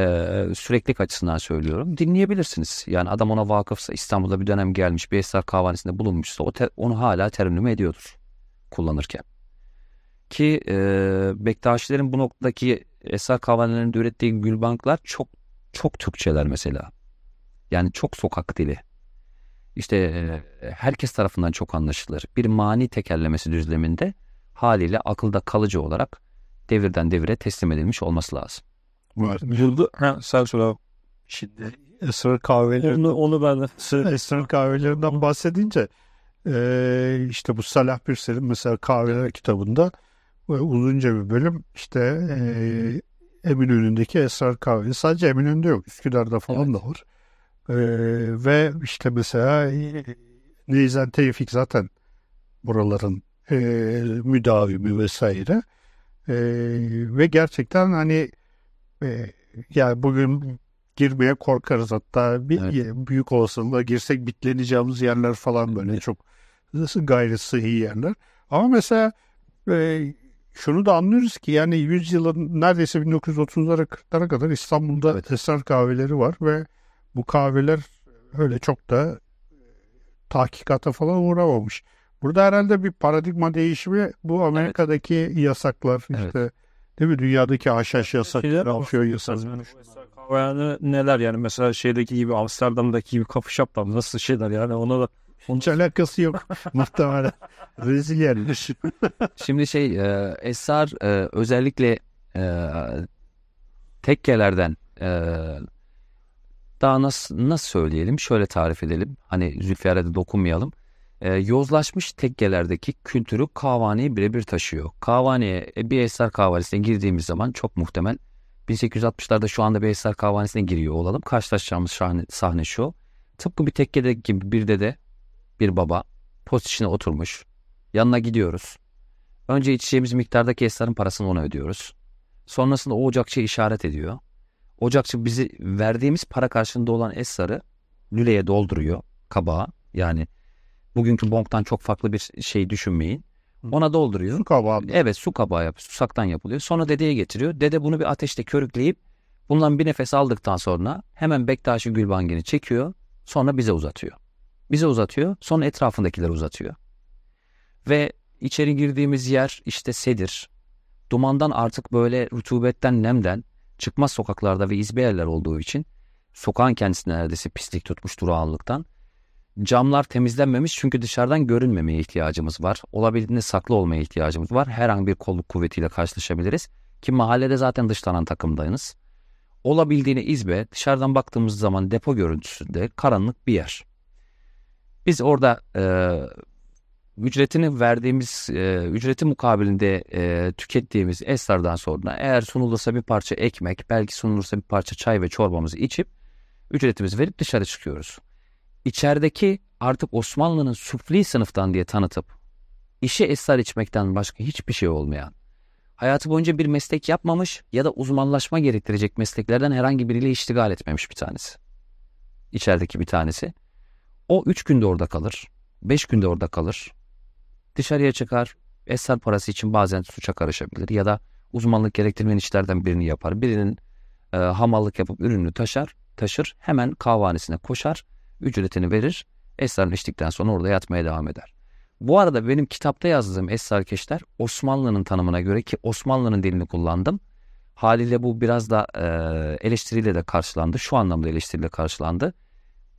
[SPEAKER 3] süreklilik açısından söylüyorum. Dinleyebilirsiniz. Yani adam ona vakıfsa İstanbul'da bir dönem gelmiş bir Esrar kahvanesinde bulunmuşsa o te, onu hala terennüm ediyordur kullanırken. Ki e, Bektaşilerin bu noktadaki Esrar kahvanelerinde ürettiği gülbanklar çok çok Türkçeler mesela. Yani çok sokak dili. İşte herkes tarafından çok anlaşılır. Bir mani tekerlemesi düzleminde haliyle akılda kalıcı olarak devirden devire teslim edilmiş olması lazım.
[SPEAKER 2] Var. Burada ha, sen söyle
[SPEAKER 1] Şimdi esrar kahveleri
[SPEAKER 2] onu, onu ben de
[SPEAKER 1] esrar kahvelerinden bahsedince e, işte bu Salah Birsel'in mesela kahveler kitabında uzunca bir bölüm işte e, Eminönü'ndeki Esrar Kahvesi. Sadece Eminönü'nde yok. Üsküdar'da falan evet. da var. Ee, ve işte mesela e, Neyzen Tevfik zaten buraların e, müdavimi vesaire. E, ve gerçekten hani e, yani bugün girmeye korkarız hatta bir evet. büyük olasılıkla girsek bitleneceğimiz yerler falan böyle evet. çok gayri sıhhi yerler. Ama mesela e, şunu da anlıyoruz ki yani 100 yılın neredeyse 1930'lara 40'lara kadar İstanbul'da evet. esrar kahveleri var ve bu kahveler öyle çok da tahkikata falan uğramamış. Burada herhalde bir paradigma değişimi bu Amerika'daki evet. yasaklar işte evet. Değil mi dünyadaki haşhaş yasakları, afyon yasakları.
[SPEAKER 2] Yani neler yani mesela şeydeki gibi Amsterdam'daki gibi kafe shop'tan nasıl şeyler yani ona da
[SPEAKER 1] hiç alakası yok [laughs] muhtemelen. Rezil yerler. [laughs]
[SPEAKER 3] Şimdi şey e, Esrar e, özellikle e, tekkelerden e, daha nasıl, nasıl söyleyelim şöyle tarif edelim. Hani Zülfiyar'a da dokunmayalım. E, yozlaşmış tekkelerdeki kültürü kahvaneye birebir taşıyor. Kahvaneye bir Esrar kahvanesine girdiğimiz zaman çok muhtemel 1860'larda şu anda bir Esrar kahvanesine giriyor olalım. Karşılaşacağımız sahne, sahne şu. Tıpkı bir tekkedeki gibi bir de de bir baba post oturmuş. Yanına gidiyoruz. Önce içeceğimiz miktardaki esrarın parasını ona ödüyoruz. Sonrasında o ocakçı işaret ediyor. Ocakçı bizi verdiğimiz para karşılığında olan esrarı lüleye dolduruyor kabağa. Yani bugünkü bonktan çok farklı bir şey düşünmeyin. Ona dolduruyor.
[SPEAKER 1] Su kabağı.
[SPEAKER 3] Evet su kabağı yapıyor. Susaktan yapılıyor. Sonra dedeye getiriyor. Dede bunu bir ateşte körükleyip bundan bir nefes aldıktan sonra hemen Bektaşi Gülbangeni çekiyor. Sonra bize uzatıyor bize uzatıyor. Sonra etrafındakileri uzatıyor. Ve içeri girdiğimiz yer işte sedir. Dumandan artık böyle rutubetten, nemden çıkmaz sokaklarda ve izbe yerler olduğu için sokağın kendisine neredeyse pislik tutmuş durağanlıktan. Camlar temizlenmemiş çünkü dışarıdan görünmemeye ihtiyacımız var. Olabildiğinde saklı olmaya ihtiyacımız var. Her an bir kolluk kuvvetiyle karşılaşabiliriz. Ki mahallede zaten dışlanan takımdayız. Olabildiğine izbe dışarıdan baktığımız zaman depo görüntüsünde karanlık bir yer. Biz orada e, ücretini verdiğimiz, e, ücreti mukabilinde e, tükettiğimiz esrardan sonra eğer sunulursa bir parça ekmek, belki sunulursa bir parça çay ve çorbamızı içip ücretimizi verip dışarı çıkıyoruz. İçerideki artık Osmanlı'nın sufli sınıftan diye tanıtıp işe esrar içmekten başka hiçbir şey olmayan, hayatı boyunca bir meslek yapmamış ya da uzmanlaşma gerektirecek mesleklerden herhangi biriyle iştigal etmemiş bir tanesi. İçerideki bir tanesi. O üç günde orada kalır, beş günde orada kalır, dışarıya çıkar, esrar parası için bazen suça karışabilir ya da uzmanlık gerektirmeyen işlerden birini yapar. Birinin e, hamallık yapıp ürünü taşır, taşır, hemen kahvanesine koşar, ücretini verir, esrarını içtikten sonra orada yatmaya devam eder. Bu arada benim kitapta yazdığım esrar keşler Osmanlı'nın tanımına göre ki Osmanlı'nın dilini kullandım. Haliyle bu biraz da e, eleştiriyle de karşılandı. Şu anlamda eleştiriyle karşılandı.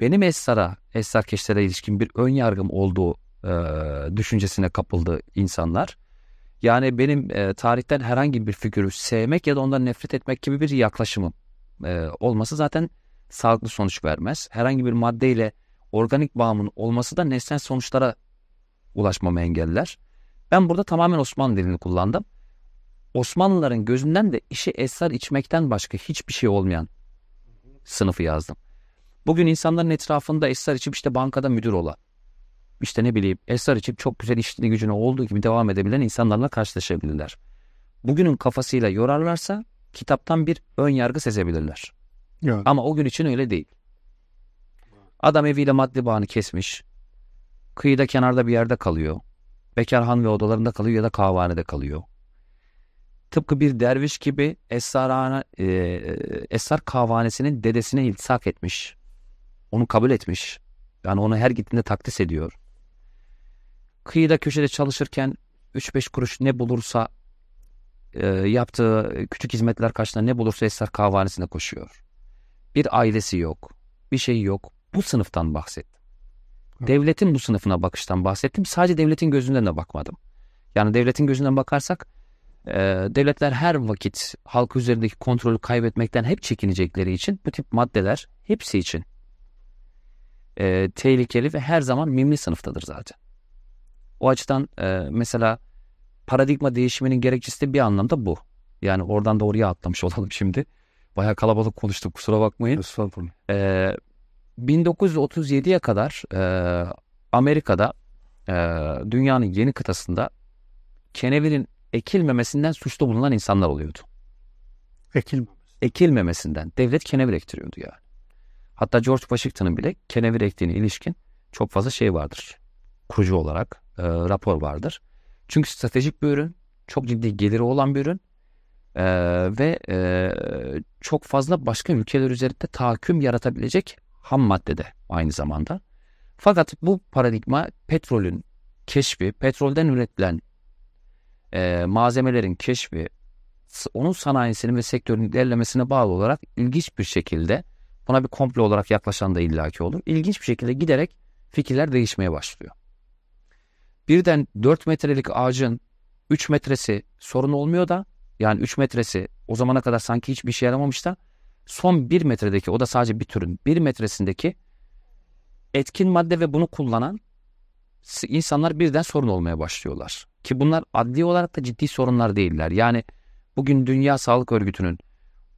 [SPEAKER 3] Benim esrara, esrar keşlere ilişkin bir ön yargım olduğu e, düşüncesine kapıldı insanlar. Yani benim e, tarihten herhangi bir figürü sevmek ya da ondan nefret etmek gibi bir yaklaşımım e, olması zaten sağlıklı sonuç vermez. Herhangi bir maddeyle organik bağımın olması da nesnel sonuçlara ulaşmamı engeller. Ben burada tamamen Osmanlı dilini kullandım. Osmanlıların gözünden de işi esrar içmekten başka hiçbir şey olmayan sınıfı yazdım. Bugün insanların etrafında esrar içip işte bankada müdür olan, işte ne bileyim esrar içip çok güzel işini gücüne olduğu gibi devam edebilen insanlarla karşılaşabilirler. Bugünün kafasıyla yorarlarsa kitaptan bir ön yargı sezebilirler.
[SPEAKER 1] Yani.
[SPEAKER 3] Ama o gün için öyle değil. Adam eviyle maddi bağını kesmiş. Kıyıda kenarda bir yerde kalıyor. Bekarhan ve odalarında kalıyor ya da kahvanede kalıyor. Tıpkı bir derviş gibi Esrarhane, e, Esrar kahvanesinin dedesine iltisak etmiş. Onu kabul etmiş. Yani onu her gittiğinde takdis ediyor. Kıyıda köşede çalışırken 3-5 kuruş ne bulursa e, yaptığı küçük hizmetler karşısında ne bulursa Esrar kahvanesine koşuyor. Bir ailesi yok. Bir şey yok. Bu sınıftan bahsettim. Devletin bu sınıfına bakıştan bahsettim. Sadece devletin gözünden de bakmadım. Yani devletin gözünden bakarsak e, devletler her vakit halk üzerindeki kontrolü kaybetmekten hep çekinecekleri için bu tip maddeler hepsi için e, tehlikeli ve her zaman mimli sınıftadır zaten. O açıdan e, mesela paradigma değişiminin gerekçesi de bir anlamda bu. Yani oradan da oraya atlamış [laughs] olalım şimdi. Baya kalabalık konuştuk kusura bakmayın.
[SPEAKER 1] Estağfurullah.
[SPEAKER 3] Ee, 1937'ye kadar e, Amerika'da e, dünyanın yeni kıtasında kenevirin ekilmemesinden suçlu bulunan insanlar oluyordu.
[SPEAKER 1] Ekilmemesi.
[SPEAKER 3] Ekilmemesinden. Devlet kenevir ektiriyordu yani. Hatta George Washington'ın bile kenevir ektiğine ilişkin çok fazla şey vardır. Kurucu olarak e, rapor vardır. Çünkü stratejik bir ürün, çok ciddi geliri olan bir ürün e, ve e, çok fazla başka ülkeler üzerinde tahakküm yaratabilecek ham maddede aynı zamanda. Fakat bu paradigma petrolün keşfi, petrolden üretilen e, malzemelerin keşfi, onun sanayisinin ve sektörün ilerlemesine bağlı olarak ilginç bir şekilde buna bir komple olarak yaklaşan da illaki olur. İlginç bir şekilde giderek fikirler değişmeye başlıyor. Birden 4 metrelik ağacın 3 metresi sorun olmuyor da yani 3 metresi o zamana kadar sanki hiçbir işe yaramamış da son 1 metredeki o da sadece bir türün 1 metresindeki etkin madde ve bunu kullanan insanlar birden sorun olmaya başlıyorlar. Ki bunlar adli olarak da ciddi sorunlar değiller. Yani bugün Dünya Sağlık Örgütü'nün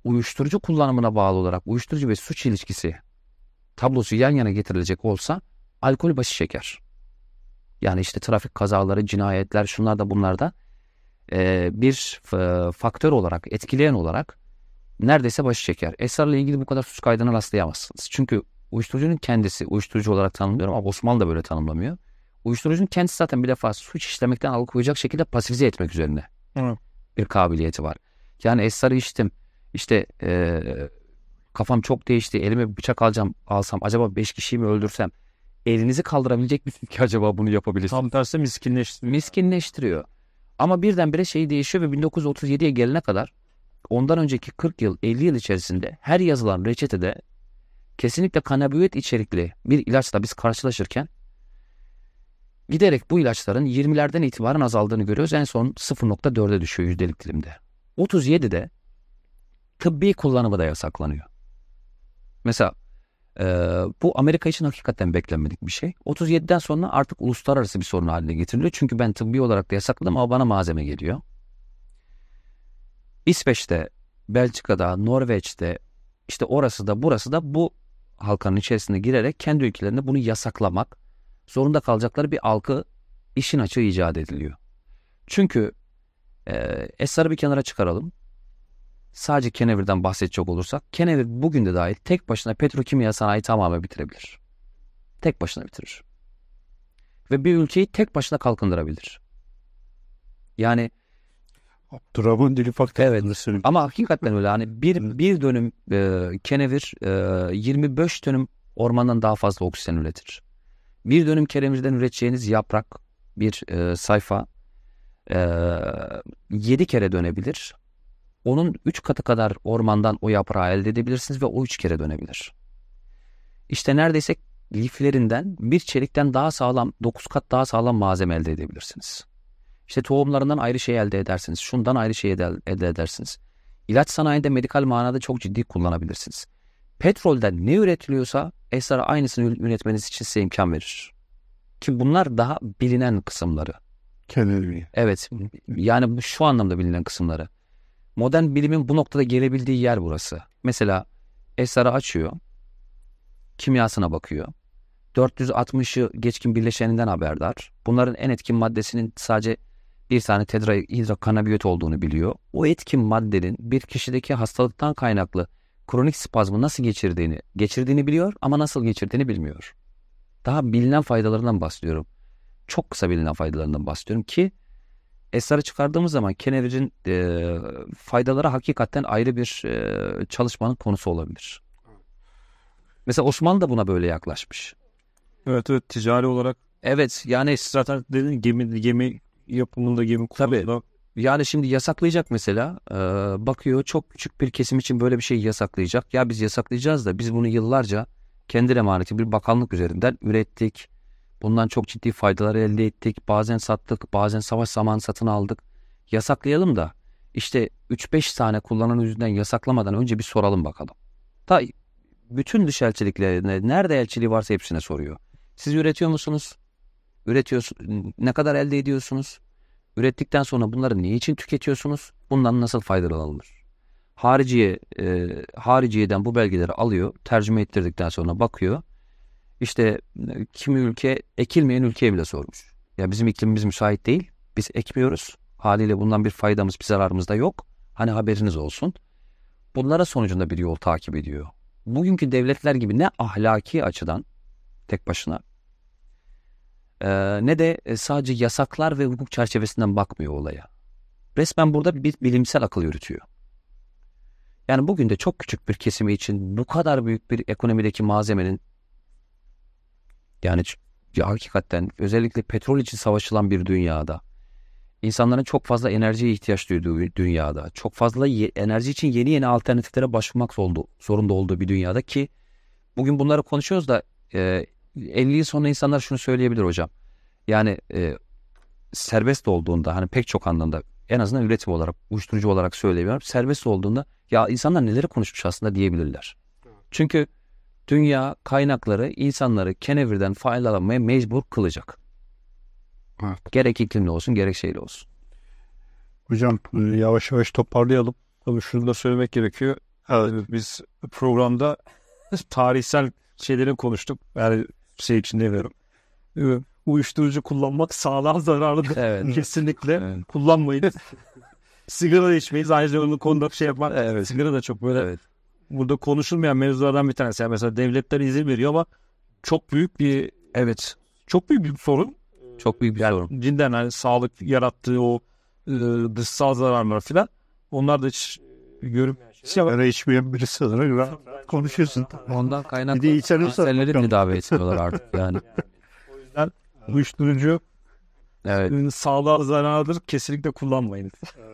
[SPEAKER 3] uyuşturucu kullanımına bağlı olarak uyuşturucu ve suç ilişkisi tablosu yan yana getirilecek olsa alkol başı şeker. Yani işte trafik kazaları, cinayetler, şunlar da bunlar da e, bir e, faktör olarak, etkileyen olarak neredeyse başı çeker. Esrarla ilgili bu kadar sus kaydına rastlayamazsınız. Çünkü uyuşturucunun kendisi, uyuşturucu olarak tanımlıyorum ama Osmanlı da böyle tanımlamıyor. Uyuşturucunun kendisi zaten bir defa suç işlemekten alıkoyacak şekilde pasifize etmek üzerine
[SPEAKER 2] Evet.
[SPEAKER 3] bir kabiliyeti var. Yani esrarı içtim, işte e, kafam çok değişti, elime bıçak alacağım, alsam acaba beş kişiyi mi öldürsem? Elinizi kaldırabilecek misiniz ki acaba bunu yapabilirsiniz?
[SPEAKER 2] Tam tersi miskinleştiriyor.
[SPEAKER 3] miskinleştiriyor. Ama birdenbire şey değişiyor ve 1937'ye gelene kadar ondan önceki 40 yıl 50 yıl içerisinde her yazılan reçetede kesinlikle kanabiyet içerikli bir ilaçla biz karşılaşırken giderek bu ilaçların 20'lerden itibaren azaldığını görüyoruz. En son 0.4'e düşüyor yüzdelik dilimde. 37'de tıbbi kullanımı da yasaklanıyor. Mesela Ee, bu Amerika için hakikaten beklenmedik bir şey. 37'den sonra artık uluslararası bir sorun haline getiriliyor. Çünkü ben tıbbi olarak da yasakladım ama bana malzeme geliyor. İsveç'te, Belçika'da, Norveç'te işte orası da burası da bu halkanın içerisine girerek kendi ülkelerinde bunu yasaklamak zorunda kalacakları bir algı işin açığı icat ediliyor. Çünkü e, esrarı bir kenara çıkaralım. Sadece kenevirden bahsedecek olursak kenevir bugün de dahil tek başına petrokimya sanayi tamamen bitirebilir. Tek başına bitirir. Ve bir ülkeyi tek başına kalkındırabilir. Yani
[SPEAKER 1] Abdurrahman Dilifak
[SPEAKER 3] Evet.
[SPEAKER 1] evet.
[SPEAKER 3] ama hakikaten öyle hani bir bir dönüm e, kenevir e, 25 dönüm ormandan daha fazla oksijen üretir. Bir dönüm kenevirden üreteceğiniz yaprak bir e, sayfa e, 7 kere dönebilir. Onun 3 katı kadar ormandan o yaprağı elde edebilirsiniz ve o 3 kere dönebilir. İşte neredeyse liflerinden bir çelikten daha sağlam 9 kat daha sağlam malzeme elde edebilirsiniz. İşte tohumlarından ayrı şey elde edersiniz. Şundan ayrı şey elde, edersiniz. İlaç sanayinde medikal manada çok ciddi kullanabilirsiniz. Petrolden ne üretiliyorsa esrar aynısını üretmeniz için size imkan verir. Ki bunlar daha bilinen kısımları.
[SPEAKER 1] Kenevir.
[SPEAKER 3] Evet yani bu şu anlamda bilinen kısımları. Modern bilimin bu noktada gelebildiği yer burası. Mesela esrarı açıyor. Kimyasına bakıyor. 460'ı geçkin bileşeninden haberdar. Bunların en etkin maddesinin sadece bir tane tetrahidrokanabiyot olduğunu biliyor. O etkin maddenin bir kişideki hastalıktan kaynaklı kronik spazmı nasıl geçirdiğini, geçirdiğini biliyor ama nasıl geçirdiğini bilmiyor. Daha bilinen faydalarından bahsediyorum. Çok kısa bilinen faydalarından bahsediyorum ki esrarı çıkardığımız zaman kenevirin e, faydaları hakikaten ayrı bir e, çalışmanın konusu olabilir. Mesela Osmanlı da buna böyle yaklaşmış.
[SPEAKER 2] Evet evet ticari olarak
[SPEAKER 3] Evet yani
[SPEAKER 2] zaten dedin gemi gemi yapımında gemi
[SPEAKER 3] Tabii.
[SPEAKER 2] konusunda
[SPEAKER 3] Yani şimdi yasaklayacak mesela e, bakıyor çok küçük bir kesim için böyle bir şey yasaklayacak. Ya biz yasaklayacağız da biz bunu yıllarca kendi emaneti bir bakanlık üzerinden ürettik. Bundan çok ciddi faydalar elde ettik. Bazen sattık bazen savaş zamanı satın aldık. Yasaklayalım da işte 3-5 tane kullanan yüzünden yasaklamadan önce bir soralım bakalım. Ta bütün dış elçiliklerine nerede elçiliği varsa hepsine soruyor. Siz üretiyor musunuz? Üretiyorsunuz. Ne kadar elde ediyorsunuz? Ürettikten sonra bunları ne için tüketiyorsunuz? Bundan nasıl faydalanılır? Hariciye, e, hariciyeden bu belgeleri alıyor, tercüme ettirdikten sonra bakıyor. İşte e, kimi ülke ekilmeyen ülkeye bile sormuş. Ya bizim iklimimiz müsait değil, biz ekmiyoruz. Haliyle bundan bir faydamız, bir zararımız da yok. Hani haberiniz olsun. Bunlara sonucunda bir yol takip ediyor. Bugünkü devletler gibi ne ahlaki açıdan tek başına ee, ne de e, sadece yasaklar ve hukuk çerçevesinden bakmıyor olaya. Resmen burada bir bilimsel akıl yürütüyor. Yani bugün de çok küçük bir kesimi için bu kadar büyük bir ekonomideki malzemenin yani ya hakikaten özellikle petrol için savaşılan bir dünyada insanların çok fazla enerjiye ihtiyaç duyduğu bir dünyada çok fazla ye- enerji için yeni yeni alternatiflere başvurmak oldu, zorunda olduğu bir dünyada ki bugün bunları konuşuyoruz da e, 50 yıl sonra insanlar şunu söyleyebilir hocam. Yani e, serbest olduğunda hani pek çok anlamda en azından üretim olarak, uyuşturucu olarak söylemiyorum. Serbest olduğunda ya insanlar neleri konuşmuş aslında diyebilirler. Çünkü dünya kaynakları insanları kenevirden faydalanmaya mecbur kılacak.
[SPEAKER 1] Evet.
[SPEAKER 3] Gerek iklimli olsun gerek şeyli olsun.
[SPEAKER 1] Hocam yavaş yavaş toparlayalım.
[SPEAKER 2] tabii şunu da söylemek gerekiyor.
[SPEAKER 1] Evet.
[SPEAKER 2] Biz programda tarihsel şeyleri konuştuk. Yani şey için demiyorum. Uyuşturucu kullanmak sağlığa zararlıdır. [laughs]
[SPEAKER 3] Evet.
[SPEAKER 2] Kesinlikle
[SPEAKER 3] Evet.
[SPEAKER 2] kullanmayın. Sigara içmeyiz. Ayrıca onun konuda şey yapmak.
[SPEAKER 3] Evet.
[SPEAKER 2] Sigara da çok böyle
[SPEAKER 3] Evet.
[SPEAKER 2] Burada konuşulmayan mevzulardan bir tanesi. Yani mesela devletler izin veriyor ama çok büyük bir
[SPEAKER 3] Evet.
[SPEAKER 2] çok büyük bir sorun.
[SPEAKER 3] Çok büyük bir sorun.
[SPEAKER 2] Cidden hani sağlık yarattığı o e, dışsal zararlar filan. Onlar da hiç görünmeyen şeyler.
[SPEAKER 1] Sigara içmeyen birisi olarak rahat konuşuyorsun.
[SPEAKER 3] Ondan kaynaklı kanserleri tedavi etmiyorlar artık [laughs] yani.
[SPEAKER 2] O yüzden uyuşturucu
[SPEAKER 3] Evet.
[SPEAKER 2] e, sağlığa zararlıdır. Kesinlikle kullanmayın.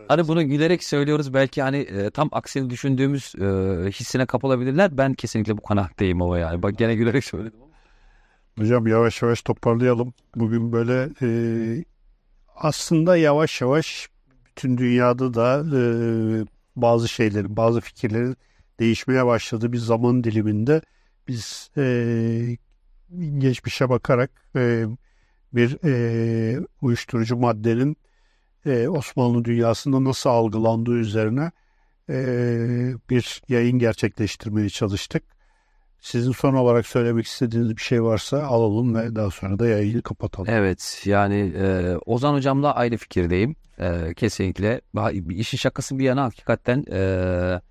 [SPEAKER 3] Hani bunu gülerek söylüyoruz belki hani e, tam aksini düşündüğümüz e, hissine kapılabilirler. Ben kesinlikle bu kanaatteyim ama yani. Bak gene gülerek söyledim.
[SPEAKER 1] Hocam yavaş yavaş toparlayalım. Bugün böyle e, aslında yavaş yavaş bütün dünyada da e, bazı şeylerin, bazı fikirlerin değişmeye başladığı bir zaman diliminde biz e, geçmişe bakarak e, bir e, uyuşturucu maddenin e, Osmanlı dünyasında nasıl algılandığı üzerine e, bir yayın gerçekleştirmeye çalıştık. Sizin son olarak söylemek istediğiniz bir şey varsa alalım ve daha sonra da yayını kapatalım.
[SPEAKER 3] Evet yani e, Ozan hocamla aynı fikirdeyim. E, kesinlikle. İşin şakası bir yana hakikaten e,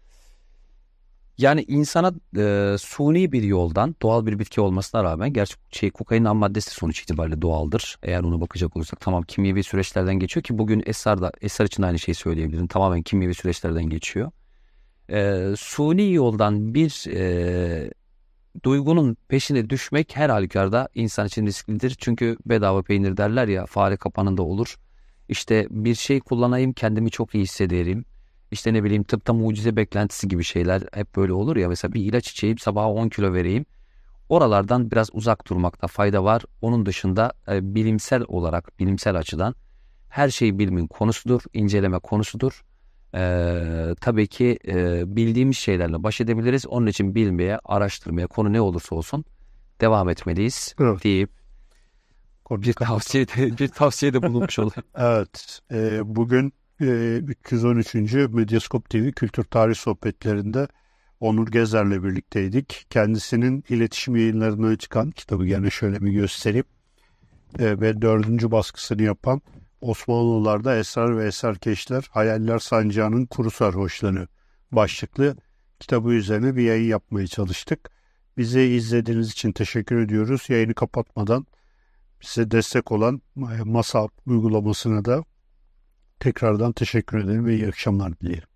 [SPEAKER 3] yani insana e, suni bir yoldan doğal bir bitki olmasına rağmen gerçi şey kokain ham maddesi sonuç itibariyle doğaldır. Eğer ona bakacak olursak tamam kimyevi süreçlerden geçiyor ki bugün Esrar da Esrar için aynı şeyi söyleyebilirim. Tamamen kimyevi süreçlerden geçiyor. E, suni yoldan bir e, duygunun peşine düşmek her halükarda insan için risklidir. Çünkü bedava peynir derler ya fare kapanında olur. İşte bir şey kullanayım kendimi çok iyi hissederim işte ne bileyim tıpta mucize beklentisi gibi şeyler hep böyle olur ya. Mesela bir ilaç içeyim sabaha 10 kilo vereyim. Oralardan biraz uzak durmakta fayda var. Onun dışında e, bilimsel olarak, bilimsel açıdan her şey bilimin konusudur, inceleme konusudur. Ee, tabii ki e, bildiğimiz şeylerle baş edebiliriz. Onun için bilmeye, araştırmaya, konu ne olursa olsun devam etmeliyiz evet. deyip bir tavsiyede, bir tavsiyede bulunmuş olayım. [laughs]
[SPEAKER 1] evet, e, bugün 313. Ee, Medyaskop TV Kültür Tarih Sohbetlerinde Onur Gezer'le birlikteydik. Kendisinin iletişim yayınlarına çıkan kitabı gene şöyle bir göstereyim. E, ve dördüncü baskısını yapan Osmanlılarda Esrar ve Eserkeşler Hayaller Sancağı'nın Kuru Sarhoşları başlıklı kitabı üzerine bir yayın yapmaya çalıştık. Bizi izlediğiniz için teşekkür ediyoruz. Yayını kapatmadan bize destek olan Masal uygulamasına da Tekrardan teşekkür ederim ve iyi akşamlar dilerim.